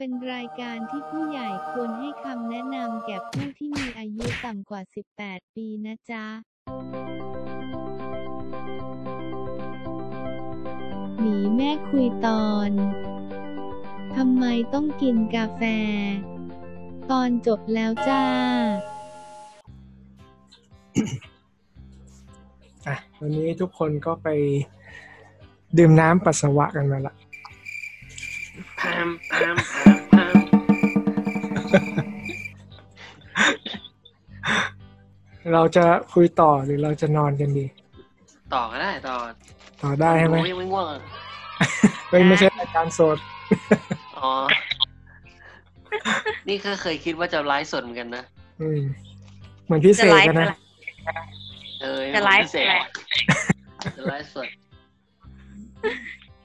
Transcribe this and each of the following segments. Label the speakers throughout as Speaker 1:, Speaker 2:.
Speaker 1: เป็นรายการที่ผู้ใหญ่ควรให้คำแนะนำแก่ผู้ที่มีอายุต่ำกว่า 18 ปีนะจ๊ะหนีแม่คุยตอน ทำไมต้องกินกาแฟ ตอนจบแล้วจ้า
Speaker 2: อะ วันนี้ทุกคนก็ไปดื่มน้ำปัสสาวะกันมาละ
Speaker 3: พามพามพามพาม
Speaker 2: เราจะคุยต่อหรือเราจะนอนกันดี
Speaker 3: ต่อก็ได้ต่อ
Speaker 2: ต่อได้ใช่ไหม
Speaker 3: นูยังไม่ง่วงอะ
Speaker 2: ไม่ไม่ใช่รายการสด
Speaker 3: อ๋อ นี่ก็เคยคิดว่าจะไลฟ์สดเหมือนกันนะ
Speaker 2: อืมเหมือนพี่เส
Speaker 4: จะ
Speaker 2: ก
Speaker 4: ไลฟ์
Speaker 2: กัน
Speaker 4: อะไร
Speaker 2: นะ
Speaker 3: เออ
Speaker 4: จะไลฟ์
Speaker 3: พิเศษ
Speaker 4: อะไร
Speaker 3: จะไลฟ์สด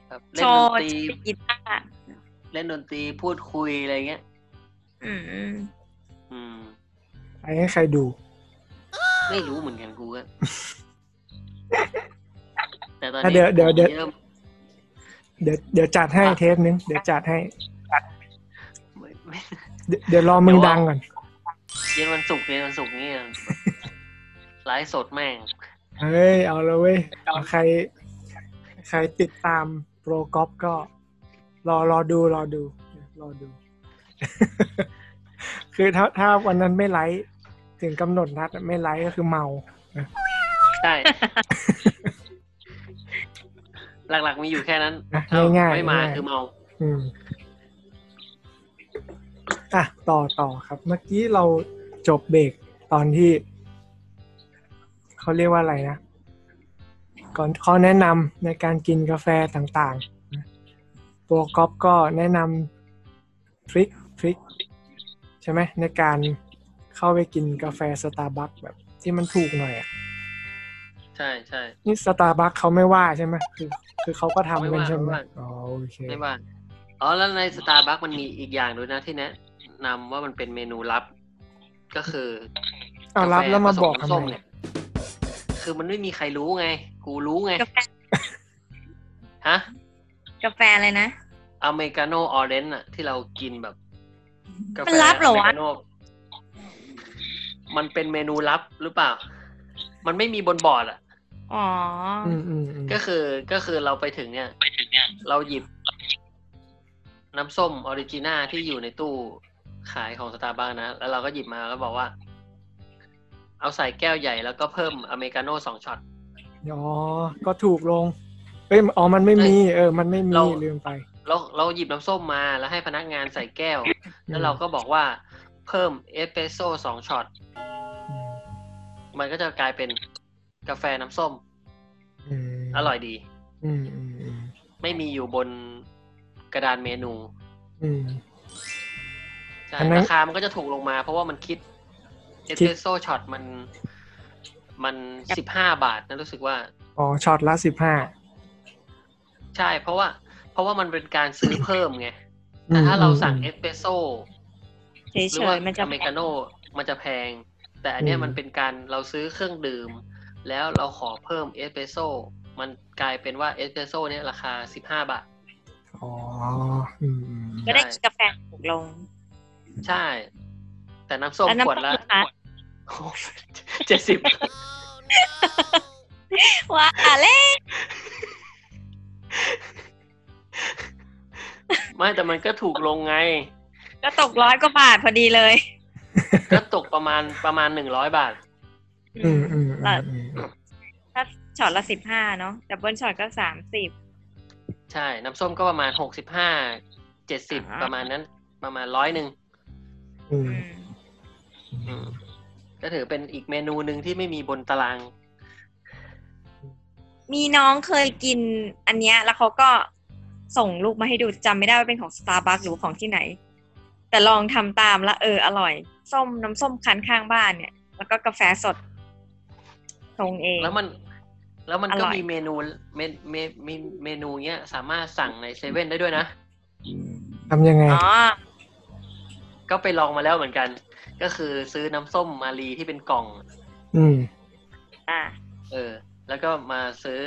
Speaker 3: แบบเล่
Speaker 4: โช
Speaker 3: นด
Speaker 4: ว์
Speaker 3: นตรี
Speaker 4: กีตาร์
Speaker 3: เล่นดนตรีพูดคุยอะไรเงี้ย
Speaker 4: อืม
Speaker 3: อืม
Speaker 2: ไปให้ใครดู
Speaker 3: ไม่รู้เหมือนกันกูก็แต่ตอน
Speaker 2: อะ
Speaker 3: นี้
Speaker 2: เดี๋ยวเดี๋ยวเดี๋ยว
Speaker 3: ริ่ม
Speaker 2: เดี๋ยวเดี๋ยวจัดให้เทปนึง เดี๋ยวจัดให้
Speaker 3: ไม่ไม่
Speaker 2: เดี๋ยวเดี๋ยวรอมึงดังก่อน
Speaker 3: เย็นวันศุกร์เย็นวันศุกร์นี่ไลฟ์สดแม่ง
Speaker 2: เฮ้ย เอาแล้วเว้ยเอาใคร ใครติดตามโปรกอฟก็ รอรอดูรอดูรอดู คือถ้าถ้าวันนั้นไม่ไลฟ์ถึงกำหนดนัดไม่ไลฟ์ก็คือเมา
Speaker 3: ใช่หลักๆมีอยู่แค่นั้น
Speaker 2: นะ
Speaker 3: ถ้า
Speaker 2: ง่ายๆ
Speaker 3: ไม่มา
Speaker 2: ง่ายๆ
Speaker 3: คือเมา
Speaker 2: อืมอะต่อต่อครับ เมื่อกี้เราจบเบรกตอนที่ เขาเรียกว่าอะไรนะก่อนข้อแนะนำในการกินกาแฟต่าง ๆนะโปรกอฟก็แนะนำ trick trick ใช่ไหมในการเข้าไปกินกาแฟสตาร์บัคแบบที่มันถูกหน่อยอะ
Speaker 3: ใช่ใช่
Speaker 2: นี่สตาร์บัคเขาไม่ว่าใช่ไหมคือ คือเขาก็ทำ
Speaker 3: ไม่
Speaker 2: กัน
Speaker 3: ว่า
Speaker 2: ใช่ไหม
Speaker 3: ไม่ว่า
Speaker 2: อ๋อโอเค
Speaker 3: ไม่ว่าอ๋อแล้วในสตาร์บัคมันมีอีกอย่างด้วยนะที่แนะนำว่ามันเป็นเมนูลับ ก็คือ
Speaker 2: เอารับแล้วมาบอก
Speaker 3: ผ
Speaker 2: ทำ
Speaker 3: สน้ำส้ม
Speaker 2: ไม
Speaker 3: เนี่ยคือมันไม่มีใครรู้ไง กูรู้ไง
Speaker 4: กาแฟ
Speaker 3: ฮะ
Speaker 4: กาแฟอะไรนะ
Speaker 3: อเมริกาโน่ออเรนจ์อะที่เรากินแบบกาแฟ
Speaker 4: มันลับเหรอวะ
Speaker 3: มริกาโน่มันเป็นเมนูลับหรือเปล่า มันไม่มีบนบอร์ดอะ
Speaker 4: อ๋อ
Speaker 2: อืมอืมอืม
Speaker 3: ก็คือก็คือเราไปถึงเนี่ย ไปถึงเนี่ย เราหยิบ น้ำส้ม original ที่อยู่ในตู้ขายของสตาร์บัคนะ แล้วเราก็หยิบมาแล้วบอกว่า เอาใส่แก้วใหญ่แล้วก็เพิ่มอเมริกาโน่สองช็อต
Speaker 2: อ๋อ ก็ถูกลงเอ้ยอ๋อ มันไม่มี เออ มันไม่มี
Speaker 3: เรา
Speaker 2: ลืมไป
Speaker 3: เราเราหยิบน้ำส้มมาแล้วให้พนักงานใส่แก้ว แล้วเราก็บอกว่าเพิ่มเอสเปรสโซ่สองช็อต
Speaker 2: อืม
Speaker 3: มันก็จะกลายเป็นกาแฟน้ำส้ม
Speaker 2: อืม
Speaker 3: อร่อยดี
Speaker 2: อืมอืมอืม
Speaker 3: ไม่มีอยู่บนกระดานเมนู
Speaker 2: อืม
Speaker 3: ใช่
Speaker 2: อันนั้น
Speaker 3: ราคามันก็จะถูกลงมา เพราะว่ามันคิดเอส
Speaker 2: คิด
Speaker 3: เปรสโซ่ช็อตมัน มันสิบห้าบาทนะรู้สึกว่า
Speaker 2: อ๋อช็อตละสิบห้า
Speaker 3: ใช่ เพราะว่า เพราะว่ามันเป็นการซื้อเพิ่มไงแต่ถ้าเราสั่งเอสเปรสโซ่
Speaker 4: เฉยๆ
Speaker 3: หรือว่า
Speaker 4: มันจะ
Speaker 3: อเมริกาโน่มันจะแพง แต่อันเนี้ย
Speaker 2: อืม
Speaker 3: มันเป็นการเราซื้อเครื่องดื่ม แล้วเราขอเพิ่มเอสเปรสโซ่มันกลายเป็นว่าเอสเปรสโซ่เนี่ยราคาสิบห้าบาท
Speaker 2: อ๋ออืมอืม
Speaker 4: ก็ได้กาแฟถูกลง
Speaker 3: ใช่ แต่น้ำส้ม
Speaker 4: แล้วน้ำ
Speaker 3: ขวดละ
Speaker 4: ส้มคะ
Speaker 3: เจ็ดสิบ
Speaker 4: ว่าเล่
Speaker 3: ไม่แต่มันก็ถูกลงไง
Speaker 4: ก็ตกร้อยกว่าบาทพอดีเลย
Speaker 3: ก็ตกประมาณประมาณหนึ่งร้อยบาท
Speaker 2: อืมอืมอื
Speaker 4: แล้ว
Speaker 2: มอืม
Speaker 4: ถ้าช็อตละสิบห้าเนาะ double shot ก็สามสิบ
Speaker 3: ใช่ น้ำส้มก็ประมาณหกสิบห้าเจ็ดสิบ
Speaker 4: อ่า
Speaker 3: ประมาณนั้นประมาณร้อยหนึ่ง
Speaker 2: อืม
Speaker 3: อืมก็ถือเป็นอีกเมนูหนึ่งที่ไม่มีบนตาราง
Speaker 4: มีน้องเคยกินอันเนี้ย แล้วเขาก็ ส่งรูปมาให้ดูจำไม่ได้ว่าเป็นของ Starbucks หรือของที่ไหน แต่ลองทำตามแล้วเอออร่อย ส้มน้ำส้มคั้นข้างบ้านเนี่ย แล้วก็กาแฟสดชงเอง
Speaker 3: แล้วมัน แล้วมันก็อ
Speaker 4: ร่อย
Speaker 3: มีเมนูเมนเมเมเมนูเนี้ยสามารถสั่งในเซเว่นได้ด้วยนะ
Speaker 2: ทำยังไง
Speaker 4: อ๋อ
Speaker 3: ก็ไปลองมาแล้วเหมือนกัน ก็คือซื้อน้ำส้มมารีที่เป็นกล่อง
Speaker 2: อืม
Speaker 4: อ่า
Speaker 3: เออ แล้วก็มาซื้อ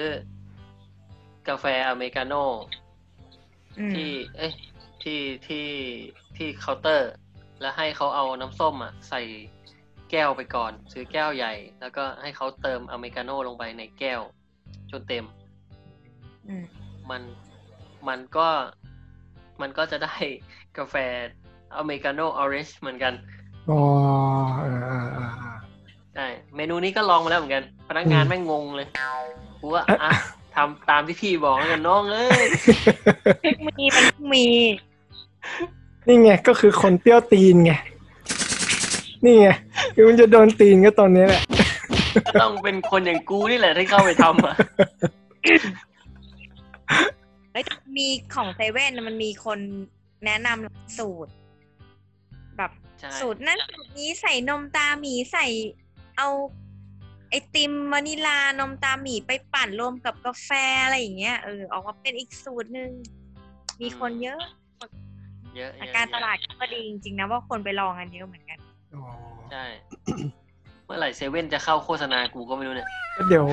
Speaker 3: กาแฟอเมริกาโน่
Speaker 4: อืม
Speaker 3: ที่ เอ้ยที่ที่ที่เคาน์เตอร์ แล้วให้เขาเอาน้ำส้มอะใส่แก้วไปก่อน ซื้อแก้วใหญ่ แล้วก็ให้เขาเติมอเมริกาโน่ลงไปในแก้ว จนเต็ม
Speaker 4: อืม
Speaker 3: มันมันก็มันก็จะได้กาแฟอเมริกาโน่ออเรนจ์เหมือนกัน
Speaker 2: อ๋อเออเออเออเออ
Speaker 3: ใช่เมนูนี้ก็ลองมาแล้วเหมือนกัน พนักงาน
Speaker 2: อืม
Speaker 3: แม่งงงเลยกูว่าอะ ทำตามที่พี่บอกแล้วกันน้องเอ้ย
Speaker 4: เพิ่งมีมันเพิ่งมี
Speaker 2: นี่ไงก็คือคนเปรี้ยวตีนไง นี่ไงคือมันจะโดนตีนก็ตอนนี้แหละ
Speaker 3: ก็ต้องเป็นคนอย่างกูนี่แหละที่เข้าไปทำอะ
Speaker 4: เฮ้ยมีของเซเว่นมันมีคนแนะนำสูตร แบบ
Speaker 3: ใช่
Speaker 4: สูตรนั้นสูตรนี้ใส่นมตาหมีใส่เอา ไอติมวานิลานมตาหมีไปปั่นรวมกับกาแฟอะไรอย่างเงี้ยเออออกมาเป็นอีกสูตรหนึ่งมีคนเยอะ
Speaker 3: เยอะ
Speaker 4: แต่
Speaker 3: เยอะ
Speaker 4: การตลาด
Speaker 3: เยอะ
Speaker 4: ก็ดีจริงๆนะว่าคนไปลองกันเยอะเหมือนกัน
Speaker 2: อ๋อ
Speaker 3: ใช่เมื่อไหร่เซเว่นจะเข้าโฆษณากูก็ไม่รู้เนี่ย
Speaker 2: ก็เดี๋ยว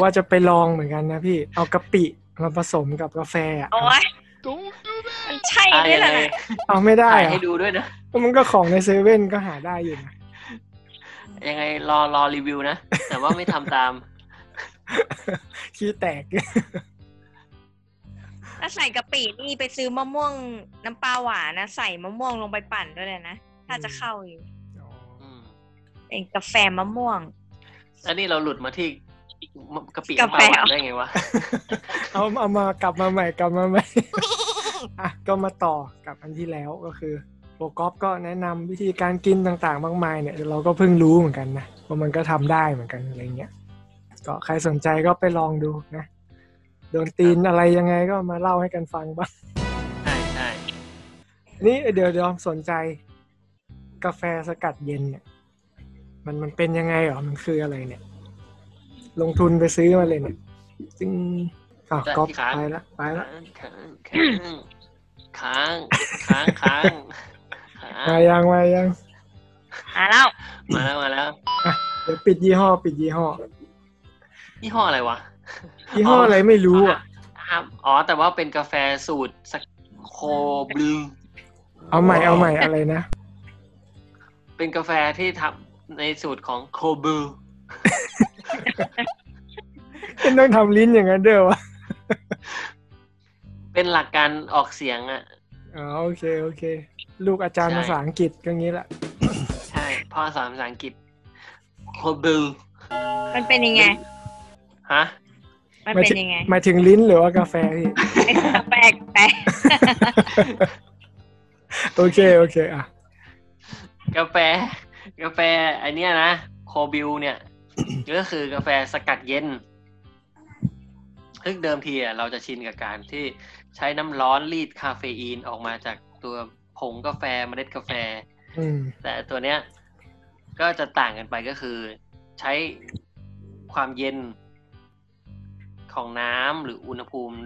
Speaker 2: ว่าจะไปลองเหมือนกันนะพี่เอากะปิมาผสมกับกาแฟอะ
Speaker 4: โอ้ยมันใช่
Speaker 3: อะ
Speaker 4: ด้วย
Speaker 3: ยัง
Speaker 4: เหรอ
Speaker 3: ไง
Speaker 4: น่ะ
Speaker 2: เอาไม่ได้
Speaker 3: ถ่าย
Speaker 2: เหรอ
Speaker 3: ให้ดูด้วยนะ
Speaker 2: ก็มันก็ของในเซเว่นก็หาได้อยู่นะ
Speaker 3: ยังไงรอรอรีวิวนะ แต่ว่าไม่ทำตาม
Speaker 2: ขี้แตก
Speaker 4: ถ้าใส่กะปินี่ไปซื้อมะม่วงน้ำปลาหวานนะ ใส่มะม่วงลงไปปั่นด้วยเลยนะ ถ้าจะเข้าอยู่
Speaker 3: อืม
Speaker 4: เป็นกาแฟมะม่วง
Speaker 3: อันนี้เราหลุดมาที่กะปิ
Speaker 4: กาแฟ
Speaker 3: น้ำปลาหวานได้ไงวะ
Speaker 2: เอาเอามากลับมาใหม่กลับมาใหม่อะก็มาต่อกับอันที่แล้วก็คือ โปรกอฟก็แนะนำวิธีการกินต่างๆ มากมายเนี่ยเราก็เพิ่งรู้เหมือนกันนะว่ามันก็ทำได้เหมือนกันอะไรเงี้ยก็ใครสนใจก็ไปลองดูนะโดนตีนอะไรยังไงก็มาเล่าให้กันฟังบ้าง
Speaker 3: ใช่ใช่
Speaker 2: นี่เดี๋ยวเดี๋ยวสนใจ กาแฟสกัดเย็นเนี่ย มันมันเป็นยังไงเหรอมันคืออะไรเนี่ย ลงทุนไปซื้อมาเลยเนี่ยจึงอ้าวก๊อฟไปละไปละ
Speaker 3: ค้างค้างค้างค้างค้าง
Speaker 2: มายังมายัง
Speaker 4: มาแล้ว
Speaker 3: มาแล้วมาแล้ว
Speaker 2: เดี๋ยวปิดยี่ห้อปิดยี่ห้อ
Speaker 3: ยี่ห้ออะไรวะ
Speaker 2: ยี่ห้ออะไรไม่รู้อะ
Speaker 3: ห้ามอ๋อ แต่ว่าเป็นกาแฟสูตรสกโคบลู
Speaker 2: เอาใหม่เอาใหม่อะไรนะ
Speaker 3: เป็นกาแฟที่ทำในสูตรของโคบลู
Speaker 2: เป็นต้องทำลิ้นอย่างนั้นเด้อวะ
Speaker 3: เป็นหลักการออกเสียงอะ
Speaker 2: อ๋อโอเค โอเค ลูกอาจารย์
Speaker 3: ใช่
Speaker 2: ภาษาอังกฤษก็งี้แหละ
Speaker 3: ใช่ พ่อสอนภาษาอังกฤษโคบลู
Speaker 4: มันเป็นยังไง
Speaker 3: ฮะ
Speaker 4: มันเป็นยังไง
Speaker 2: หมายถึงลิ้นหรือว่ากาแฟพี่
Speaker 4: ไอ้แปลกแปลก
Speaker 2: โอเค โอเค อะ
Speaker 3: กาแฟ กาแฟอันเนี้ยนะ cold brew เนี่ย ก็คือกาแฟสกัดเย็นซึ่งเดิมทีอะเราจะชินกับการที่ใช้น้ำร้อนรีดคาเฟอีนออกมาจากตัวผ งกาแฟเมล็ดกาแฟ
Speaker 2: อืม
Speaker 3: แต่ตัวเนี้ย ก็จะต่างกันไปก็คือ ใช้ความเย็นของน้ำหรืออุณหภูมิ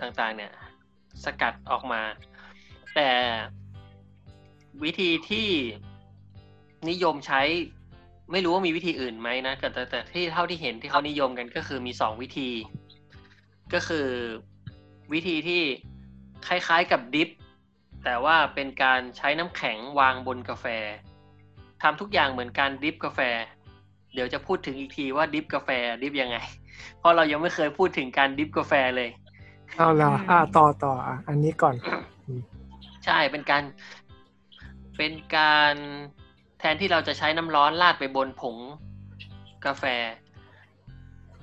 Speaker 3: ต่างๆ เนี่ย สกัดออกมา แต่วิธีที่นิยมใช้ ไม่รู้ว่ามีวิธีอื่นไหมนะแต่แต่แต่ที่เท่าที่เห็นที่เขานิยมกันก็คือมีสองวิธี ก็คือวิธีที่คล้ายๆกับดิฟ แต่ว่าเป็นการใช้น้ำแข็งวางบนกาแฟทำทุกอย่างเหมือนการดริฟกาแฟ เดี๋ยวจะพูดถึงอีกทีว่าดริฟกาแฟดริฟยังไง เพราะเรายังไม่เคยพูดถึงการดริฟกาแฟเลย
Speaker 2: เอาละอะต่อต่ออะอันนี้ก่อน
Speaker 3: ใช่เป็นการ เป็นการแทนที่เราจะใช้น้ำร้อนราดไปบนผงกาแฟ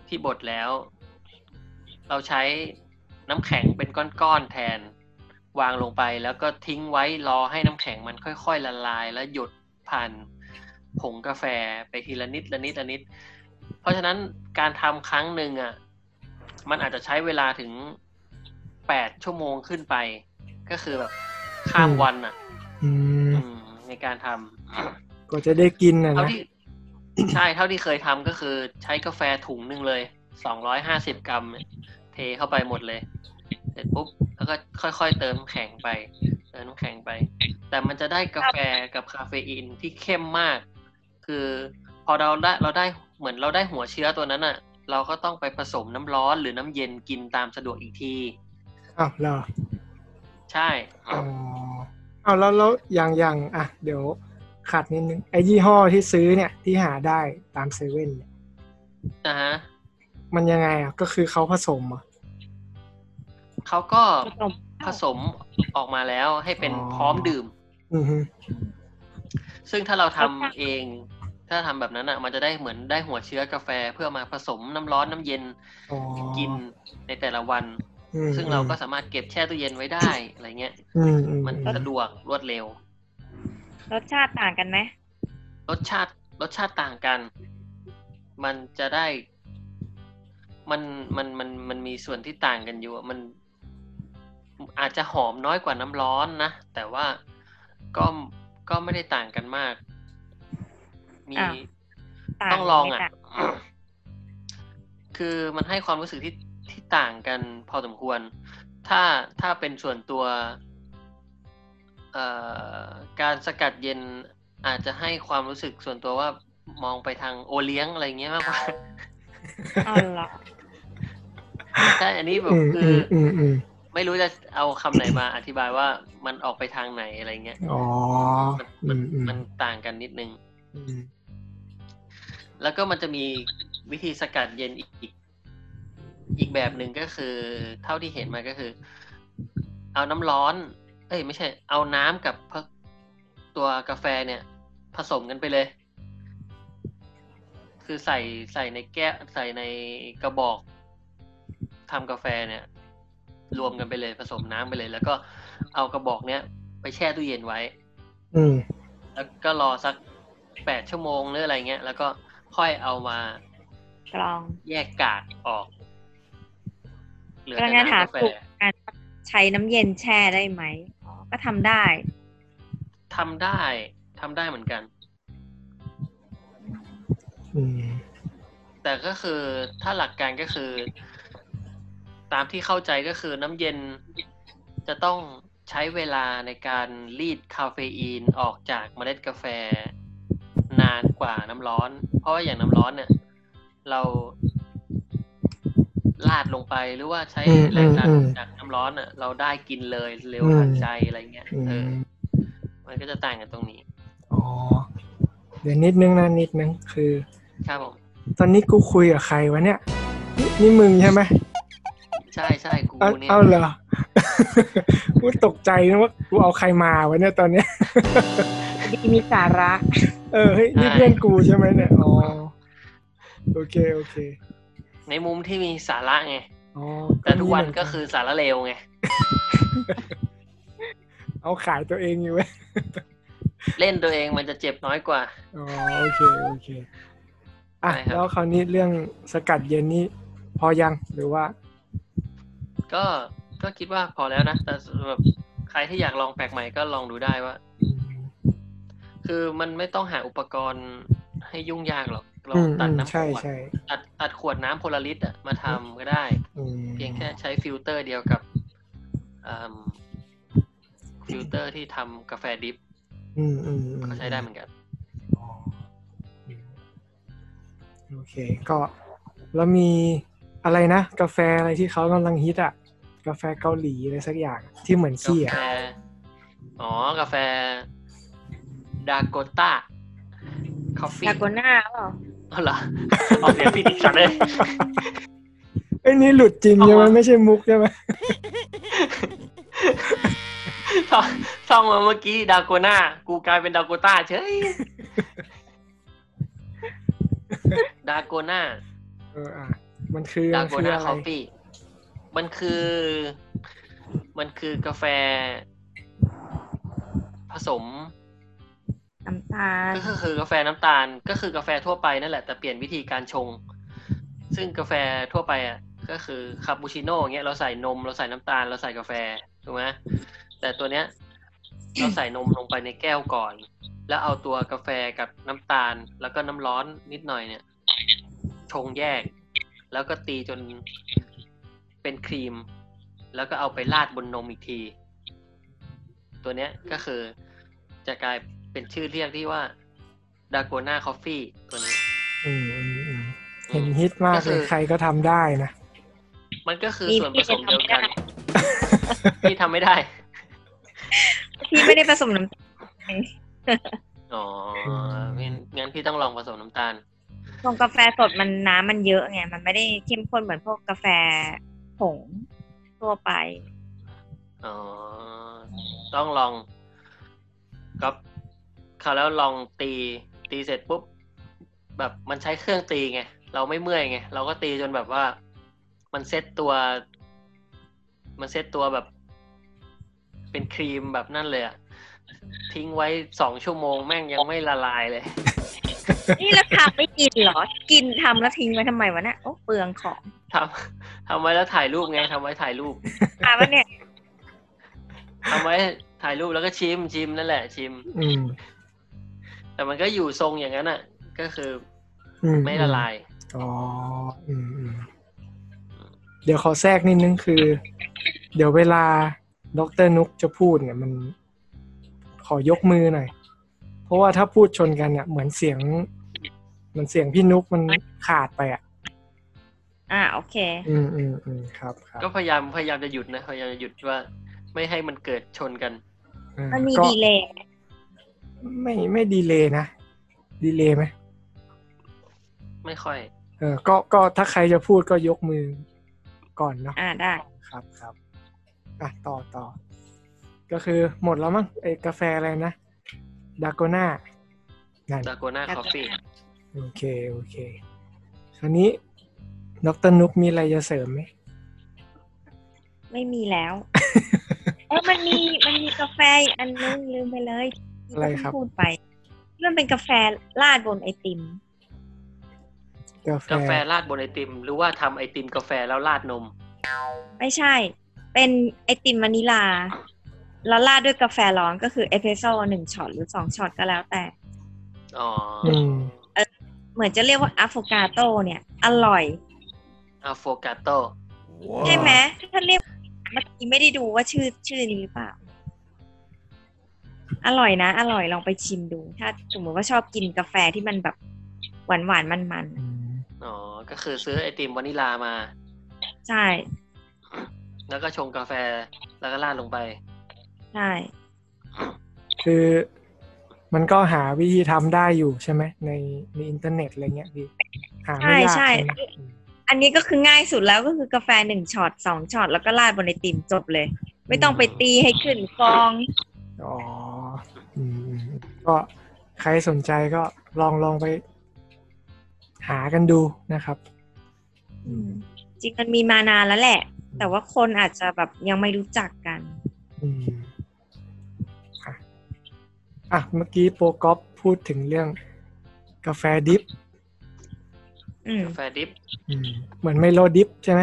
Speaker 3: ที่บดแล้ว เราใช้น้ำแข็งเป็นก้อนๆแทน วางลงไป แล้วก็ทิ้งไว้รอให้น้ำแข็งมันค่อย ๆ ละลาย แล้วหยดผ่านผงกาแฟไปทีละนิดละนิดละนิด เพราะฉะนั้นการทำครั้งหนึ่งอะมันอาจจะใช้เวลาถึงแปดชั่วโมงขึ้นไป ก็คือแบบข้าม
Speaker 2: อืม
Speaker 3: วันอะ
Speaker 2: อืม
Speaker 3: อืมในการทำ
Speaker 2: ก็จะได้กินนะ
Speaker 3: เท่า
Speaker 2: นะ
Speaker 3: ที่ใช่เท่าที่เคยทำก็คือใช้กาแฟถุงหนึ่งเลยสองร้อยห้าสิบกรัมเนี่ยเทเข้าไปหมดเลย เสร็จปุ๊บแล้วก็ค่อยๆเติมน้ำแข็งไปเติมน้ำแข็งไป แต่มันจะได้กาแฟกับคาเฟอีนที่เข้มมาก คือพอเราได้เราได้เหมือนเราได้หัวเชื้อตัวนั้นอะ เราก็ต้องไปผสมน้ำร้อนหรือน้ำเย็นกินตามสะดวกอีกที
Speaker 2: อ้าวเหรอ
Speaker 3: ใช่
Speaker 2: อ๋อเอาแล้วแล้วอย่างอย่างอะเดี๋ยวขัดนิดนึงไอ้ยี่ห้อที่ซื้อเนี่ยที่หาได้ตามเซเว่นเนี่ย
Speaker 3: นะฮะ
Speaker 2: มันยังไงอะก็คือเขาผสมเหรอะ
Speaker 3: เขาก็
Speaker 4: ผสม
Speaker 3: ผสมออกมาแล้วให้เป็น
Speaker 2: อ๋อ
Speaker 3: พร้อมดื่ม
Speaker 2: อือฮึ
Speaker 3: ซึ่งถ้าเราทำเอง ถ้าทำแบบนั้นอะ มันจะได้เหมือนได้หัวเชื้อกาแฟเพื่อมาผสมน้ำร้อนน้ำเย็น
Speaker 2: อ๋อ
Speaker 3: กินในแต่ละวัน
Speaker 2: อืม
Speaker 3: ซึ่งเราก็สามารถเก็บแช่ตู้เย็นไว้ได้อะไรเงี้ย
Speaker 2: อืมอืม
Speaker 3: มัน
Speaker 2: อืม
Speaker 3: สะดวกรวดเร็ว
Speaker 4: รสชาติต่างกันไหม
Speaker 3: รสชาติรสชาติต่างกัน มันจะได้ มันมันมันมันมีส่วนที่ต่างกันอยู่อะมัน อาจจะหอมน้อยกว่าน้ำร้อนนะ แต่ว่าก็ก็ไม่ได้ต่างกันมาก มี
Speaker 4: อ้าวต่าง
Speaker 3: ต้องลองอะ
Speaker 4: ไม่ต่าง
Speaker 3: คือมันให้ความรู้สึกที่ที่ต่างกันพอสมควร ถ้าถ้าเป็นส่วนตัวเอ่อการสกัดเย็นอาจจะให้ความรู้สึกส่วนตัวว่ามองไปทางโอเลี้ยงอะไรเงี้ยมากกว่า
Speaker 4: อ๋อเหรอ
Speaker 3: ใช่อันนี้แบ
Speaker 2: อื
Speaker 3: บ
Speaker 2: ม
Speaker 3: คื
Speaker 2: อื
Speaker 3: อ
Speaker 2: มอืมอืม
Speaker 3: ไม่รู้จะเอาคำไหนมาอธิบายว่ามันออกไปทางไหนอะไรเงี้ย
Speaker 2: อ๋อ
Speaker 3: มัน
Speaker 2: อื
Speaker 3: มัน
Speaker 2: มอืม
Speaker 3: มันต่างกันนิดนึง
Speaker 2: อืม
Speaker 3: แล้วก็มันจะมีวิธีสกัดเย็นอีก อีกแบบหนึ่งก็คือ เท่าที่เห็นมาก็คือ เอาน้ำร้อน เอ้ย ไม่ใช่ เอาน้ำกับพะตัวกาแฟเนี่ย ผสมกันไปเลย คือใส่ใส่ในแก้วใส่ในกระบอกทำกาแฟเนี่ย รวมกันไปเลยผสมน้ำไปเลย แล้วก็เอากระบอกเนี้ยไปแช่ตู้เย็นไว้
Speaker 2: อืม
Speaker 3: แล้วก็รอสักแปดชั่วโมงหรืออะไรเงี้ย แล้วก็ค่อยเอามาก
Speaker 4: ลอง
Speaker 3: แยกกากออกเหลือกำ
Speaker 4: ลั
Speaker 3: แต่
Speaker 4: งจะถาม
Speaker 3: น้ำกาแฟ
Speaker 4: ถูกการใช้น้ำเย็นแช่ได้ไหมอ๋อก็ทำได้
Speaker 3: ทำได้ทำได้เหมือนกัน
Speaker 2: อืม
Speaker 3: แต่ก็คือถ้าหลักการก็คือ ตามที่เข้าใจก็คือน้ำเย็นจะต้องใช้เวลาในการรีดคาเฟอีนออกจากเมล็ดกาแฟนานกว่าน้ำร้อน เพราะว่าอย่างน้ำร้อนเนี่ย เราลาดลงไปหรือว่าใช้
Speaker 2: อืม
Speaker 3: แรงดัน
Speaker 2: อืม
Speaker 3: จากน้ำร้อนอะ เราได้กินเลยเร็ว
Speaker 2: อืม
Speaker 3: ทันใจอะไรเงี้ย
Speaker 2: อื
Speaker 3: เออ
Speaker 2: ม
Speaker 3: มันก็จะต่างกันตรงนี้
Speaker 2: อ๋อ เดี๋ยวนิดนึงนะนิดนึงคือ
Speaker 3: ครับผม
Speaker 2: ตอนนี้กูคุยกับใครวะเนี่ย นี่นี่มึงใช่ไหม
Speaker 3: ใช่ใช่กู
Speaker 2: เอา
Speaker 3: เนี่ย
Speaker 2: เอาเหรอกูตกใจนะว่ากูเอาใครมาวะเนี่ยตอนเนี้ย
Speaker 4: ดีมีสาระ
Speaker 2: เออเฮ้ยนี่เพื่อนกูใช่ไหมเนี่ยอ๋อโอเคโอเค
Speaker 3: ในมุมที่มีสาระไง
Speaker 2: อ๋อ
Speaker 3: แต่ทุกวัน
Speaker 2: มีเหมื
Speaker 3: ก็คือสาระเลวไง
Speaker 2: เอาขายตัวเองอยู่เว้ย
Speaker 3: เล่นตัวเองมันจะเจ็บน้อยกว่า
Speaker 2: อ๋อโอเคโอเค อะ
Speaker 3: ใช่ครับ
Speaker 2: แล้วคราวนี้เรื่องสกัดเย็นนี่พอยังหรือว่า
Speaker 3: ก็ก็คิดว่าพอแล้วนะ แต่สำหรับใครที่อยากลองแปลกใหม่ก็ลองดูได้ว่า คือมันไม่ต้องหาอุปกรณ์ให้ยุ่งยากหรอกเรา
Speaker 2: อืม
Speaker 3: ตัด
Speaker 2: อืมขวด
Speaker 3: น้ำข
Speaker 2: ใช่ใช่
Speaker 3: ตัดตัดขวดน้ำ Polaris อะมาทำก็ได้
Speaker 2: อืม
Speaker 3: เพียงแค่ใช้ฟิลเตอร์เดียวกับอืมฟิลเตอร์ที่ทำกาแฟ drip
Speaker 2: อืมอืมอืม
Speaker 3: ก็ใช้ได้เหมือนกัน
Speaker 2: อ๋ออืมโอเค ก็แล้วมีอะไรนะ กาแฟอะไรที่เขากำลังฮิตอะ กาแฟเกาหลีอะไรสักอย่างที่เหมือน
Speaker 3: กา
Speaker 2: ขี้
Speaker 3: แฟ
Speaker 2: อะ
Speaker 3: อ๋อ กาแฟดาโกต้า
Speaker 4: coffee Dalgona เปล่า
Speaker 3: อ๋อเหรอออกเสียงผิดอีกสัตว์เลย
Speaker 2: ไอ้ยนี่หลุดจริงใช่ไหม
Speaker 3: เอามา
Speaker 2: ไม่ใช่มุกใช่ไหม
Speaker 3: ท่องท่องมาเมื่อกี้ดาโกน่ากูกลายเป็นดาโกต้าเฉยดาโกน่า
Speaker 2: เอออะมันคือ
Speaker 3: ดา
Speaker 2: มัน
Speaker 3: โก
Speaker 2: คือ
Speaker 3: น่า
Speaker 2: อะไร
Speaker 3: คอฟฟี่ มันคือ มันคือกาแฟ ผสม
Speaker 4: น้ำตาล
Speaker 3: ก็คือคือกาแฟน้ำตาล ก็คือกาแฟทั่วไปนั่นแหละแต่เปลี่ยนวิธีการชง ซึ่งกาแฟทั่วไปอะก็คือคาปูชิโน่อย่างเงี้ยเราใส่นมเราใส่น้ำตาลเราใส่กาแฟถูกไหมแต่ตัวเนี้ย เราใส่นมลงไปในแก้วก่อน แล้วเอาตัวกาแฟกับน้ำตาล แล้วก็น้ำร้อนนิดหน่อยเนี่ย ชงแยก แล้วก็ตีจน เป็นครีม แล้วก็เอาไปราดบนนมอีกที ตัวเนี้ยก็คือจะกลายเป็นชื่อเรียกที่ว่าดาโกน่าคอฟฟี่ตัวนี้
Speaker 2: อืมอืมอืมเห็นฮิตมาก
Speaker 3: ก็คื
Speaker 2: เล
Speaker 3: อ
Speaker 2: ยใครก็ทำได้นะ
Speaker 3: มันก็คือ
Speaker 4: มี
Speaker 3: ส่วนผ
Speaker 4: พี่
Speaker 3: สมเดียวกัน
Speaker 4: ทำไม่ได้
Speaker 3: ที่ทำไม่ได้
Speaker 4: พี่ไม่ได้ผสมน้ำตาล
Speaker 3: อ๋องั้นงั้นพี่ต้องลองผสมน้ำตาล
Speaker 4: ชงกาแฟสดมันน้ำมันเยอะไง มันไม่ได้เข้มข้นเหมือนพวกกาแฟ ผงทั่วไป
Speaker 3: อ๋อ ต้องลองก็คราวแล้วลองตีตีเสร็จปุ๊บ แบบมันใช้เครื่องตีไง เราไม่เมื่อยไง เราก็ตีจนแบบว่า มันเซตตัว มันเซตตัวแบบ เป็นครีมแบบนั่นเลยอะทิ้งไว้สองชั่วโมงแม่งยังไม่ละลายเลย
Speaker 4: นี่เราทำไม่กินเหรอ กินทำแล้วทิ้งไว้ทำไมวะเนี่ยโอ้เปลืองของ
Speaker 3: ทำทำไว้แล้วถ่ายรูปไงทำไว้ถ่ายรูป
Speaker 4: อะวะเนี่ย
Speaker 3: ทำไว้ถ่ายรูปแล้วก็ชิมชิมนั่นแหละชิม
Speaker 2: อืม
Speaker 3: แต่มันก็อยู่ทรงอย่างนั้นอะ ก็คือ
Speaker 2: อืม
Speaker 3: ไม่ละลาย
Speaker 2: อ๋ออืมอืมเดี๋ยวขอแทรกนิดนึงคือ เดี๋ยวเวลาดรนุกจะพูดเนี่ยมัน ขอยกมือหน่อย เพราะว่าถ้าพูดชนกันเนี่ยเหมือนเสียงเหมือนเสียงพี่นุกมันขาดไปอะ
Speaker 4: อะโอเค
Speaker 2: อืมอืมอืมครับครับ
Speaker 3: ก็พยายามพยายามจะหยุดนะพยายามจะหยุดว่า ไม่ให้มันเกิดชนกัน
Speaker 2: อ่า
Speaker 4: มันมี
Speaker 2: ก็
Speaker 4: delay
Speaker 2: ไม่ไม่ delay นะ delay ไหม
Speaker 3: ไม่ค่อย
Speaker 2: เออ ก็ก็ถ้าใครจะพูดก็ยกมือก่อนเนาะ
Speaker 4: อะได้
Speaker 2: ครับครับอะต่อต่อ ก็คือหมดแล้วมั้งไอ้กาแฟอะไรนะ Dalgonaนั่น
Speaker 3: Dalgona coffeeโอ
Speaker 2: เค โอเค คราวนี้ดร.นุกมีอะไรจะเสริมไหม
Speaker 4: ไม่มีแล้วเออมันมีมันมีกาแฟอีกอันนึงลืมไปเลย
Speaker 2: อะไรครับ
Speaker 4: ที่พูดไปมันเป็นกาแฟราดบนไอติม
Speaker 2: กาแฟ
Speaker 3: กาแฟราดบนไอติม หรือว่าทำไอติมกาแฟแล้วราดนม
Speaker 4: ไม่ใช่ เป็นไอติมวานิลา แล้วราดด้วยกาแฟร้อนก็คือเอสเปรสโซ่หนึ่งช็อตหรือสองช็อตก็แล้วแต่
Speaker 3: อ๋อ
Speaker 2: อืม
Speaker 4: เหมือนจะเรียกว่าอะโฟกาโตเนี่ย อร่อย
Speaker 3: อะโฟกาโต
Speaker 4: ใช่ไหมถ้าเรียกเมื่อกี้ไม่ได้ดูว่าชื่อชื่อนี้หรือเปล่า อร่อยนะ อร่อยลองไปชิมดู ถ้าสมมติว่าชอบกินกาแฟที่มันแบบหวานหวานมันมัน
Speaker 2: อืม
Speaker 3: อ๋อ ก็คือซื้อไอติมวานิลามา
Speaker 4: ๆใช่
Speaker 3: แล้วก็ชงกาแฟแล้วก็ราดลงไป
Speaker 4: ใช่
Speaker 2: คือมันก็หาวิธีทำได้อยู่ใช่ไหมในในอินเทอร์เน็ตอะไรเงี้ยพี่หาไม่ยาก
Speaker 4: ใช่
Speaker 2: ใช่ไหม
Speaker 4: ใช่อันนี้ก็คือง่ายสุดแล้วก็คือกาแฟหนึ่งช็อตสองช็อตแล้วก็ราดบนไอติมจบเลย ไม่ต้องไปตีให้ขึ้นฟอง
Speaker 2: อ๋ออืมอืมก็ใครสนใจก็ลองลองไป หากันดูนะครับอืม
Speaker 4: จริงมันมีมานานแล้วแหละ แต่ว่าคนอาจจะแบบยังไม่รู้จักกัน
Speaker 2: อืมอะ อะเมื่อกี้โปรกอฟพูดถึงเรื่องกาแฟ drip
Speaker 4: อืม
Speaker 3: กาแฟ drip
Speaker 2: อืมเหมือนไมโลดิบใช่ไหม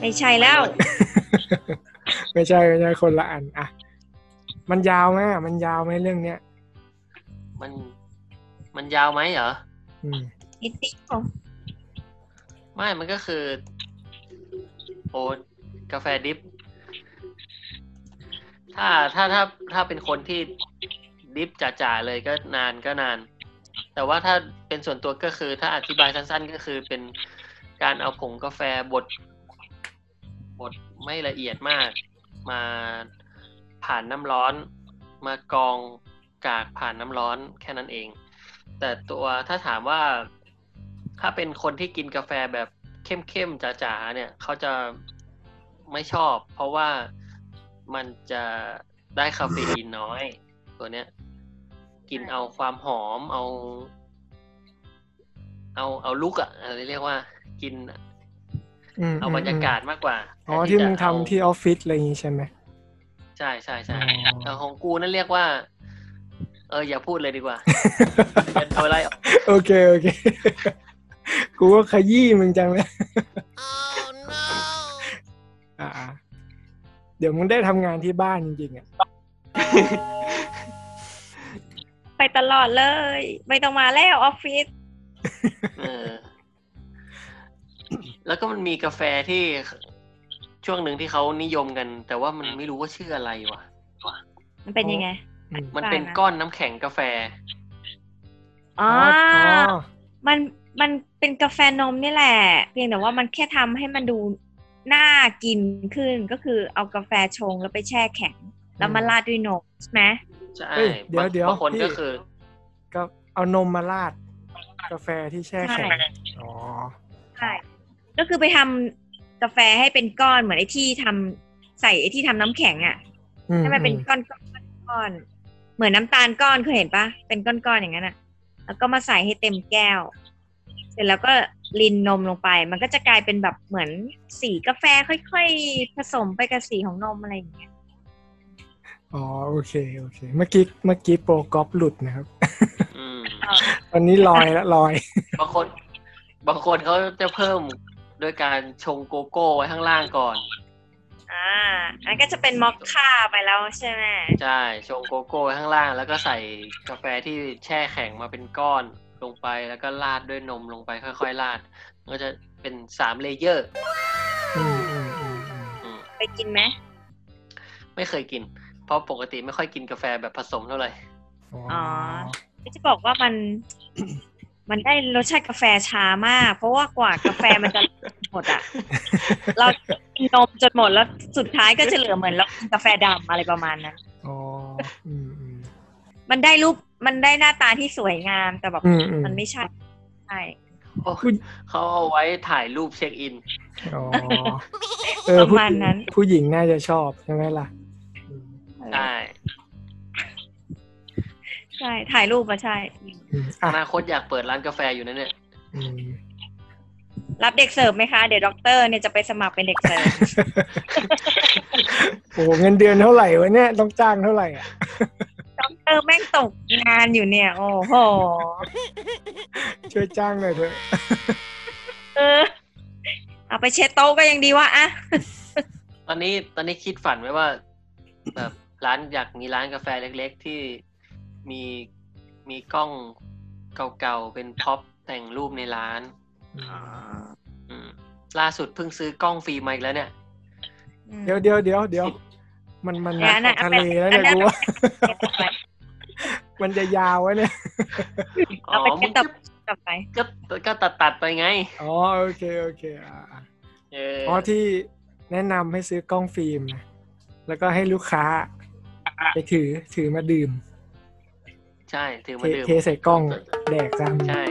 Speaker 4: ไม่ใช่แล้ว
Speaker 2: ไม่ใช่ไม่ใช่คนละอันอะมันยาวไหมอะมันยาวไหมเรื่องเนี้ย
Speaker 3: มันมันยาวไหมเหรอ
Speaker 2: อืม
Speaker 4: นิดเดียว
Speaker 3: ไม่มันก็คือ โอ้กาแฟดิฟ ถ้าถ้าถ้าถ้าเป็นคนที่ดิฟจ๋าๆเลยก็นานก็นาน แต่ว่าถ้าเป็นส่วนตัวก็คือ ถ้าอธิบายสั้น ๆ ก็คือเป็นการเอาผงกาแฟบดบดไม่ละเอียดมาก มาผ่านน้ำร้อน มากรองกากผ่านน้ำร้อนแค่นั้นเอง แต่ตัวถ้าถามว่าถ้าเป็นคนที่กินกาแฟแบบเข้มๆจ๋าๆเนี่ย เขาจะไม่ชอบ เพราะว่า มันจะได้คาเฟอีนน้อย ตัวเนี้ย กินเอาความหอมเอา เอาเอาลุกอะอะไรเรียกว่า กิน
Speaker 2: อืม
Speaker 3: เอาบรรยากาศมากกว่า
Speaker 2: อ๋อ
Speaker 3: แทน
Speaker 2: ที่
Speaker 3: จะ
Speaker 2: มึง
Speaker 3: เอา
Speaker 2: ทำที่ออฟฟิศอะไรอย่างงี้ใช่ไหม
Speaker 3: ใช่ใช่ใช่
Speaker 2: อ๋อ
Speaker 3: แต่ของกูนั่นเรียกว่า เอออย่าพูดเลยดีกว่าจะโดนไล่ออก
Speaker 2: โอเคโอเค กูก็ขยี้มึงจังเลย ดี๋ยวมึงได้ทำงานที่บ้านจริงๆอะ
Speaker 4: ไปตลอดเลย ไม่ต้องมาแล้วออฟฟิศ
Speaker 3: เออแล้วก็มันมีกาแฟที่ช่วงหนึ่งที่เขานิยมกัน แต่ว่ามันไม่รู้ว่าชื่ออะไรวะ
Speaker 4: มันเป็นยังไง
Speaker 2: อืม
Speaker 3: มันเป็น
Speaker 4: ได้นะ
Speaker 3: ก้อนน้ำแข็งกาแฟ
Speaker 4: อ๋อ
Speaker 2: อ๋อ
Speaker 4: อมันมันเป็นกาแฟนมนี่แหละ เพียงแต่ว่ามันแค่ทำให้มันดู น่ากินขึ้นก็คือเอากาแฟชงแล้วไปแช่แข็ง แล้วมาราดด้วยนมใช่ไหม
Speaker 3: ใช่
Speaker 2: เอ้ยเดี๋ยว
Speaker 3: บาง
Speaker 2: เดี๋ยว
Speaker 3: บางคน
Speaker 2: พี่
Speaker 3: ก็คือ
Speaker 2: ก็เอานมมาราด กาแฟที่แช่แข็ง
Speaker 4: ใช่
Speaker 2: อ๋อ
Speaker 4: ใช่ก็คือไปทำกาแฟให้เป็นก้อนเหมือนไอ้ที่ทำใส่ไอ้ที่ทำน้ำแข็งอะ
Speaker 2: อืม
Speaker 4: ให้มันเป็น
Speaker 2: อืม
Speaker 4: ก้อนก้อนก้อนเหมือนน้ำตาลก้อนเคยเห็นปะเป็นก้อนๆอย่างนั้นอะ แล้วก็มาใส่ให้เต็มแก้ว เสร็จแล้วก็ลินนมลงไป มันก็จะกลายเป็นแบบเหมือนสีกาแฟค่อยๆผสมไปกับสีของนมอะไรอย่างเงี้ย
Speaker 2: อ๋อโอเคโอเค เมื่อกี้เมื่อกี้โปรกอล์ฟหลุดนะครับ
Speaker 3: อืม
Speaker 2: ตอนนี้ลอยแล้วลอย
Speaker 3: บางคน บางคนเขาจะเพิ่มด้วยการชงโกโก้ไว้ข้างล่างก่อน
Speaker 4: อ่า อันนก็จะเป็นมอคค่าไปแล้วใช่ไหม
Speaker 3: ใช่ชงโกโก้ไว้ข้างล่าง แล้วก็ใส่กาแฟที่แช่แข็งมาเป็นก้อน ลงไปแล้วก็ราดด้วยนมลงไปค่อยๆราดมันก็จะเป็นสามเลเยอร์
Speaker 2: อืมอืมอืมอืม
Speaker 3: อืม
Speaker 4: ไปกินไหม
Speaker 3: ไม่เคยกิน เพราะปกติไม่ค่อยกินกาแฟแบบผสมเท่าไหร่
Speaker 2: อ๋อ
Speaker 4: จะบอกว่ามันมันได้รสชาติกาแฟช้ามาก เพราะว่ากว่ากาแฟมันจะหมดอะ เรากินนมจนหมดแล้วสุดท้ายก็จะเหลือเหมือนเรากินกาแฟดำอะไรประมาณนั้น
Speaker 2: อ๋ออืมอืม
Speaker 4: มันได้รูป มันได้หน้าตาที่สวยงามแต่แบบ
Speaker 2: อืมอืม
Speaker 4: มันไม่ใช่ใช่
Speaker 3: โอ้เขาเอาไว้ถ่ายรูปเช็คอิน
Speaker 2: อ๋อเออ
Speaker 4: ประ
Speaker 2: ผู้
Speaker 4: มาณนั้น
Speaker 2: ผู้หญิงน่าจะชอบใช่ไหมล่ะอืม
Speaker 3: ใช่
Speaker 4: ใช่ถ่ายรูปมาใช่
Speaker 2: อืม
Speaker 3: อ
Speaker 2: อะ
Speaker 3: นาคตอยากเปิดร้านกาแฟอยู่นะเนี่ย
Speaker 2: อืม
Speaker 4: รับเด็กเสิร์ฟไหมคะ เดี๋ยวด็อกเตอร์เนี่ยจะไปสมัครเป็นเด็กเสิร์ฟ
Speaker 2: โอ้โหเงินเดือนเท่าไหร่วะเนี่ยต้องจ้างเท่าไหร่อะ
Speaker 4: ด็อกเตอร์แม่งตกงานอยู่เนี่ย โอ้โห
Speaker 2: ช่วยจ้างหน่อยเถอะ
Speaker 4: เออ เอาไปเช็ดโต๊ะก็ยังดีวะอะ
Speaker 3: ตอนนี้ตอนนี้คิดฝันไว้ว่า แบบร้านอยากมีร้านกาแฟเล็กๆ ที่มีมีกล้องเก่าๆ เป็นพ็อปแต่งรูปในร้านอืมล่าสุดเพิ่งซื้อกล้องฟิล์มมาอีกแล้วเนี่ย
Speaker 2: เดี๋ยวเดี๋ยวเดี๋ยวเดี๋ยว มันมัน
Speaker 4: เดี๋ยวนะ
Speaker 2: ทะเลแล้วเนี่ย
Speaker 4: อันนั้น
Speaker 2: กูว่ามันจะยาวไว้เนี่ย
Speaker 4: เอาไป
Speaker 3: อ๋อ
Speaker 4: เช็ด
Speaker 3: มึง
Speaker 4: ตับกลับไป
Speaker 3: ก็ก็ตัดตัดๆไปไง
Speaker 2: อ๋อโอเคโอเคอ่าอ่า
Speaker 3: เออ
Speaker 2: อ๋อที่แนะนำให้ซื้อกล้องฟิล์มนะแล้วก็ให้ลูกค้า ไปถือถือมาดื่ม
Speaker 3: ใช่ ถือ
Speaker 2: เท
Speaker 3: มาดื่ม
Speaker 2: เทใส่กล้องแดกซ้ำ
Speaker 3: ใช่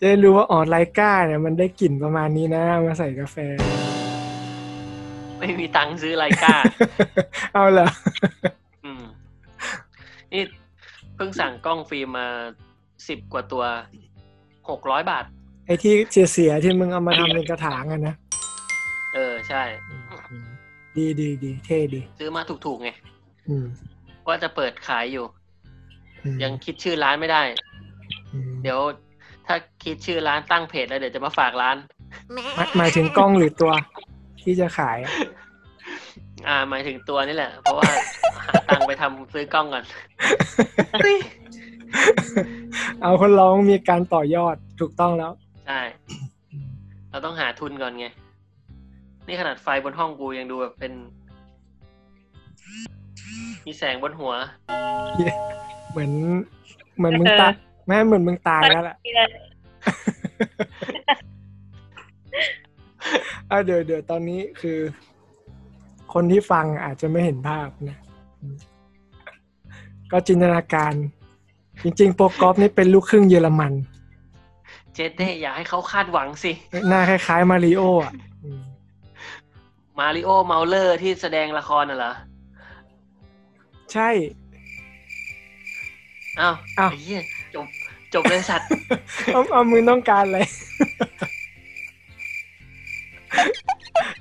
Speaker 2: จะได้รู้ว่าอ๋อไลก้าเนี่ยมันได้กลิ่นประมาณนี้นะเอามาใส่กาแฟ
Speaker 3: ไม่มีตังค์ซื้อไลกา
Speaker 2: เอาเหรอ
Speaker 3: อืมนี่เพิ่งสั่งกล้องฟิล์มมาสิบกว่าตัวหกร้อยบาท
Speaker 2: ไอ้ที่เสียๆที่มึงเอามาทำเป็นกระถางอะนะ
Speaker 3: เออใช่
Speaker 2: อืมดีดีดีเท่ดี
Speaker 3: ซื้อมาถูกๆไง
Speaker 2: อืม
Speaker 3: ว่าจะเปิดขายอยู่
Speaker 2: อืม
Speaker 3: ยังคิดชื่อร้านไม่ได้
Speaker 2: อืม
Speaker 3: เดี๋ยว ถ้าคิดชื่อร้านตั้งเพจแล้วเดี๋ยวจะมาฝากร้าน
Speaker 2: หมายหมายถึงกล้องหรือตัวที่จะขายอะ
Speaker 3: อ่า หมายถึงตัวนี่แหละ เพราะว่าหาตังค์ไปทำซื้อกล้องก่อน
Speaker 2: เอาคนร้องมีการต่อยอดถูกต้องแล้ว
Speaker 3: ใช่ เราต้องหาทุนก่อนไง นี่ขนาดไฟบนห้องกูยังดูแบบเป็น มีแสงบนหัว
Speaker 2: เหมือนเหมือนมึงตาย แม่เหมือนมึงตายแล้วล่ะ
Speaker 4: นี่เลย
Speaker 2: อะเดี๋ยวเดี๋ยวตอนนี้คือ คนที่ฟังอาจจะไม่เห็นภาพนะอืมก็จินตนาการ จริง ๆ โปรกอล์ฟนี่เป็นลูกครึ่งเยอรมัน
Speaker 3: เจเด้อย่าให้เขาคาดหวังสิ
Speaker 2: หน้าคล้ายๆ มาริโออะอืม
Speaker 3: มาริโอเมาเลอร์ที่แสดงละครน่ะเหรอ
Speaker 2: ใช่
Speaker 3: อ้าว
Speaker 2: อ้าว
Speaker 3: ไอ้เหี้ยจบ จบเลยสัตว์
Speaker 2: เอาเอามึงต้องการอะไร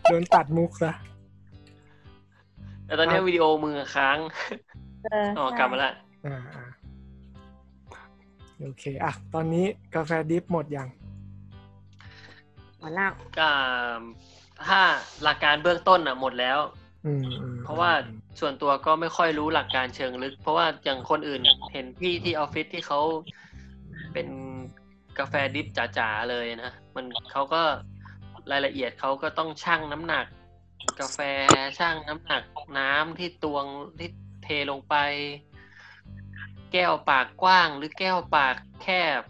Speaker 2: โดนตัดมุกซะ
Speaker 3: แต่ตอนนี้
Speaker 2: ครับ
Speaker 3: วิดีโอมือค้าง
Speaker 4: เออ
Speaker 3: อ๋อกลับมาละ
Speaker 2: อ่าอ่าโอเคอะตอนนี้กาแฟดิฟหมดยัง
Speaker 4: หมดแล้ว
Speaker 3: ก็ถ้าหลักการเบื้องต้นอะหมดแล้ว
Speaker 2: อืมอืม
Speaker 3: เพราะว่าส่วนตัวก็ไม่ค่อยรู้หลักการเชิงลึก เพราะว่าอย่างคนอื่นเห็นพี่ที่ออฟฟิศที่เขา เป็นกาแฟดิฟจ๋าๆเลยนะมันเขาก็รายละเอียดเขาก็ต้องชั่งน้ำหนัก กาแฟชั่งน้ำหนักน้ำที่ตวงที่เทลงไป แก้วปากกว้าง หรือแก้วปากแคบ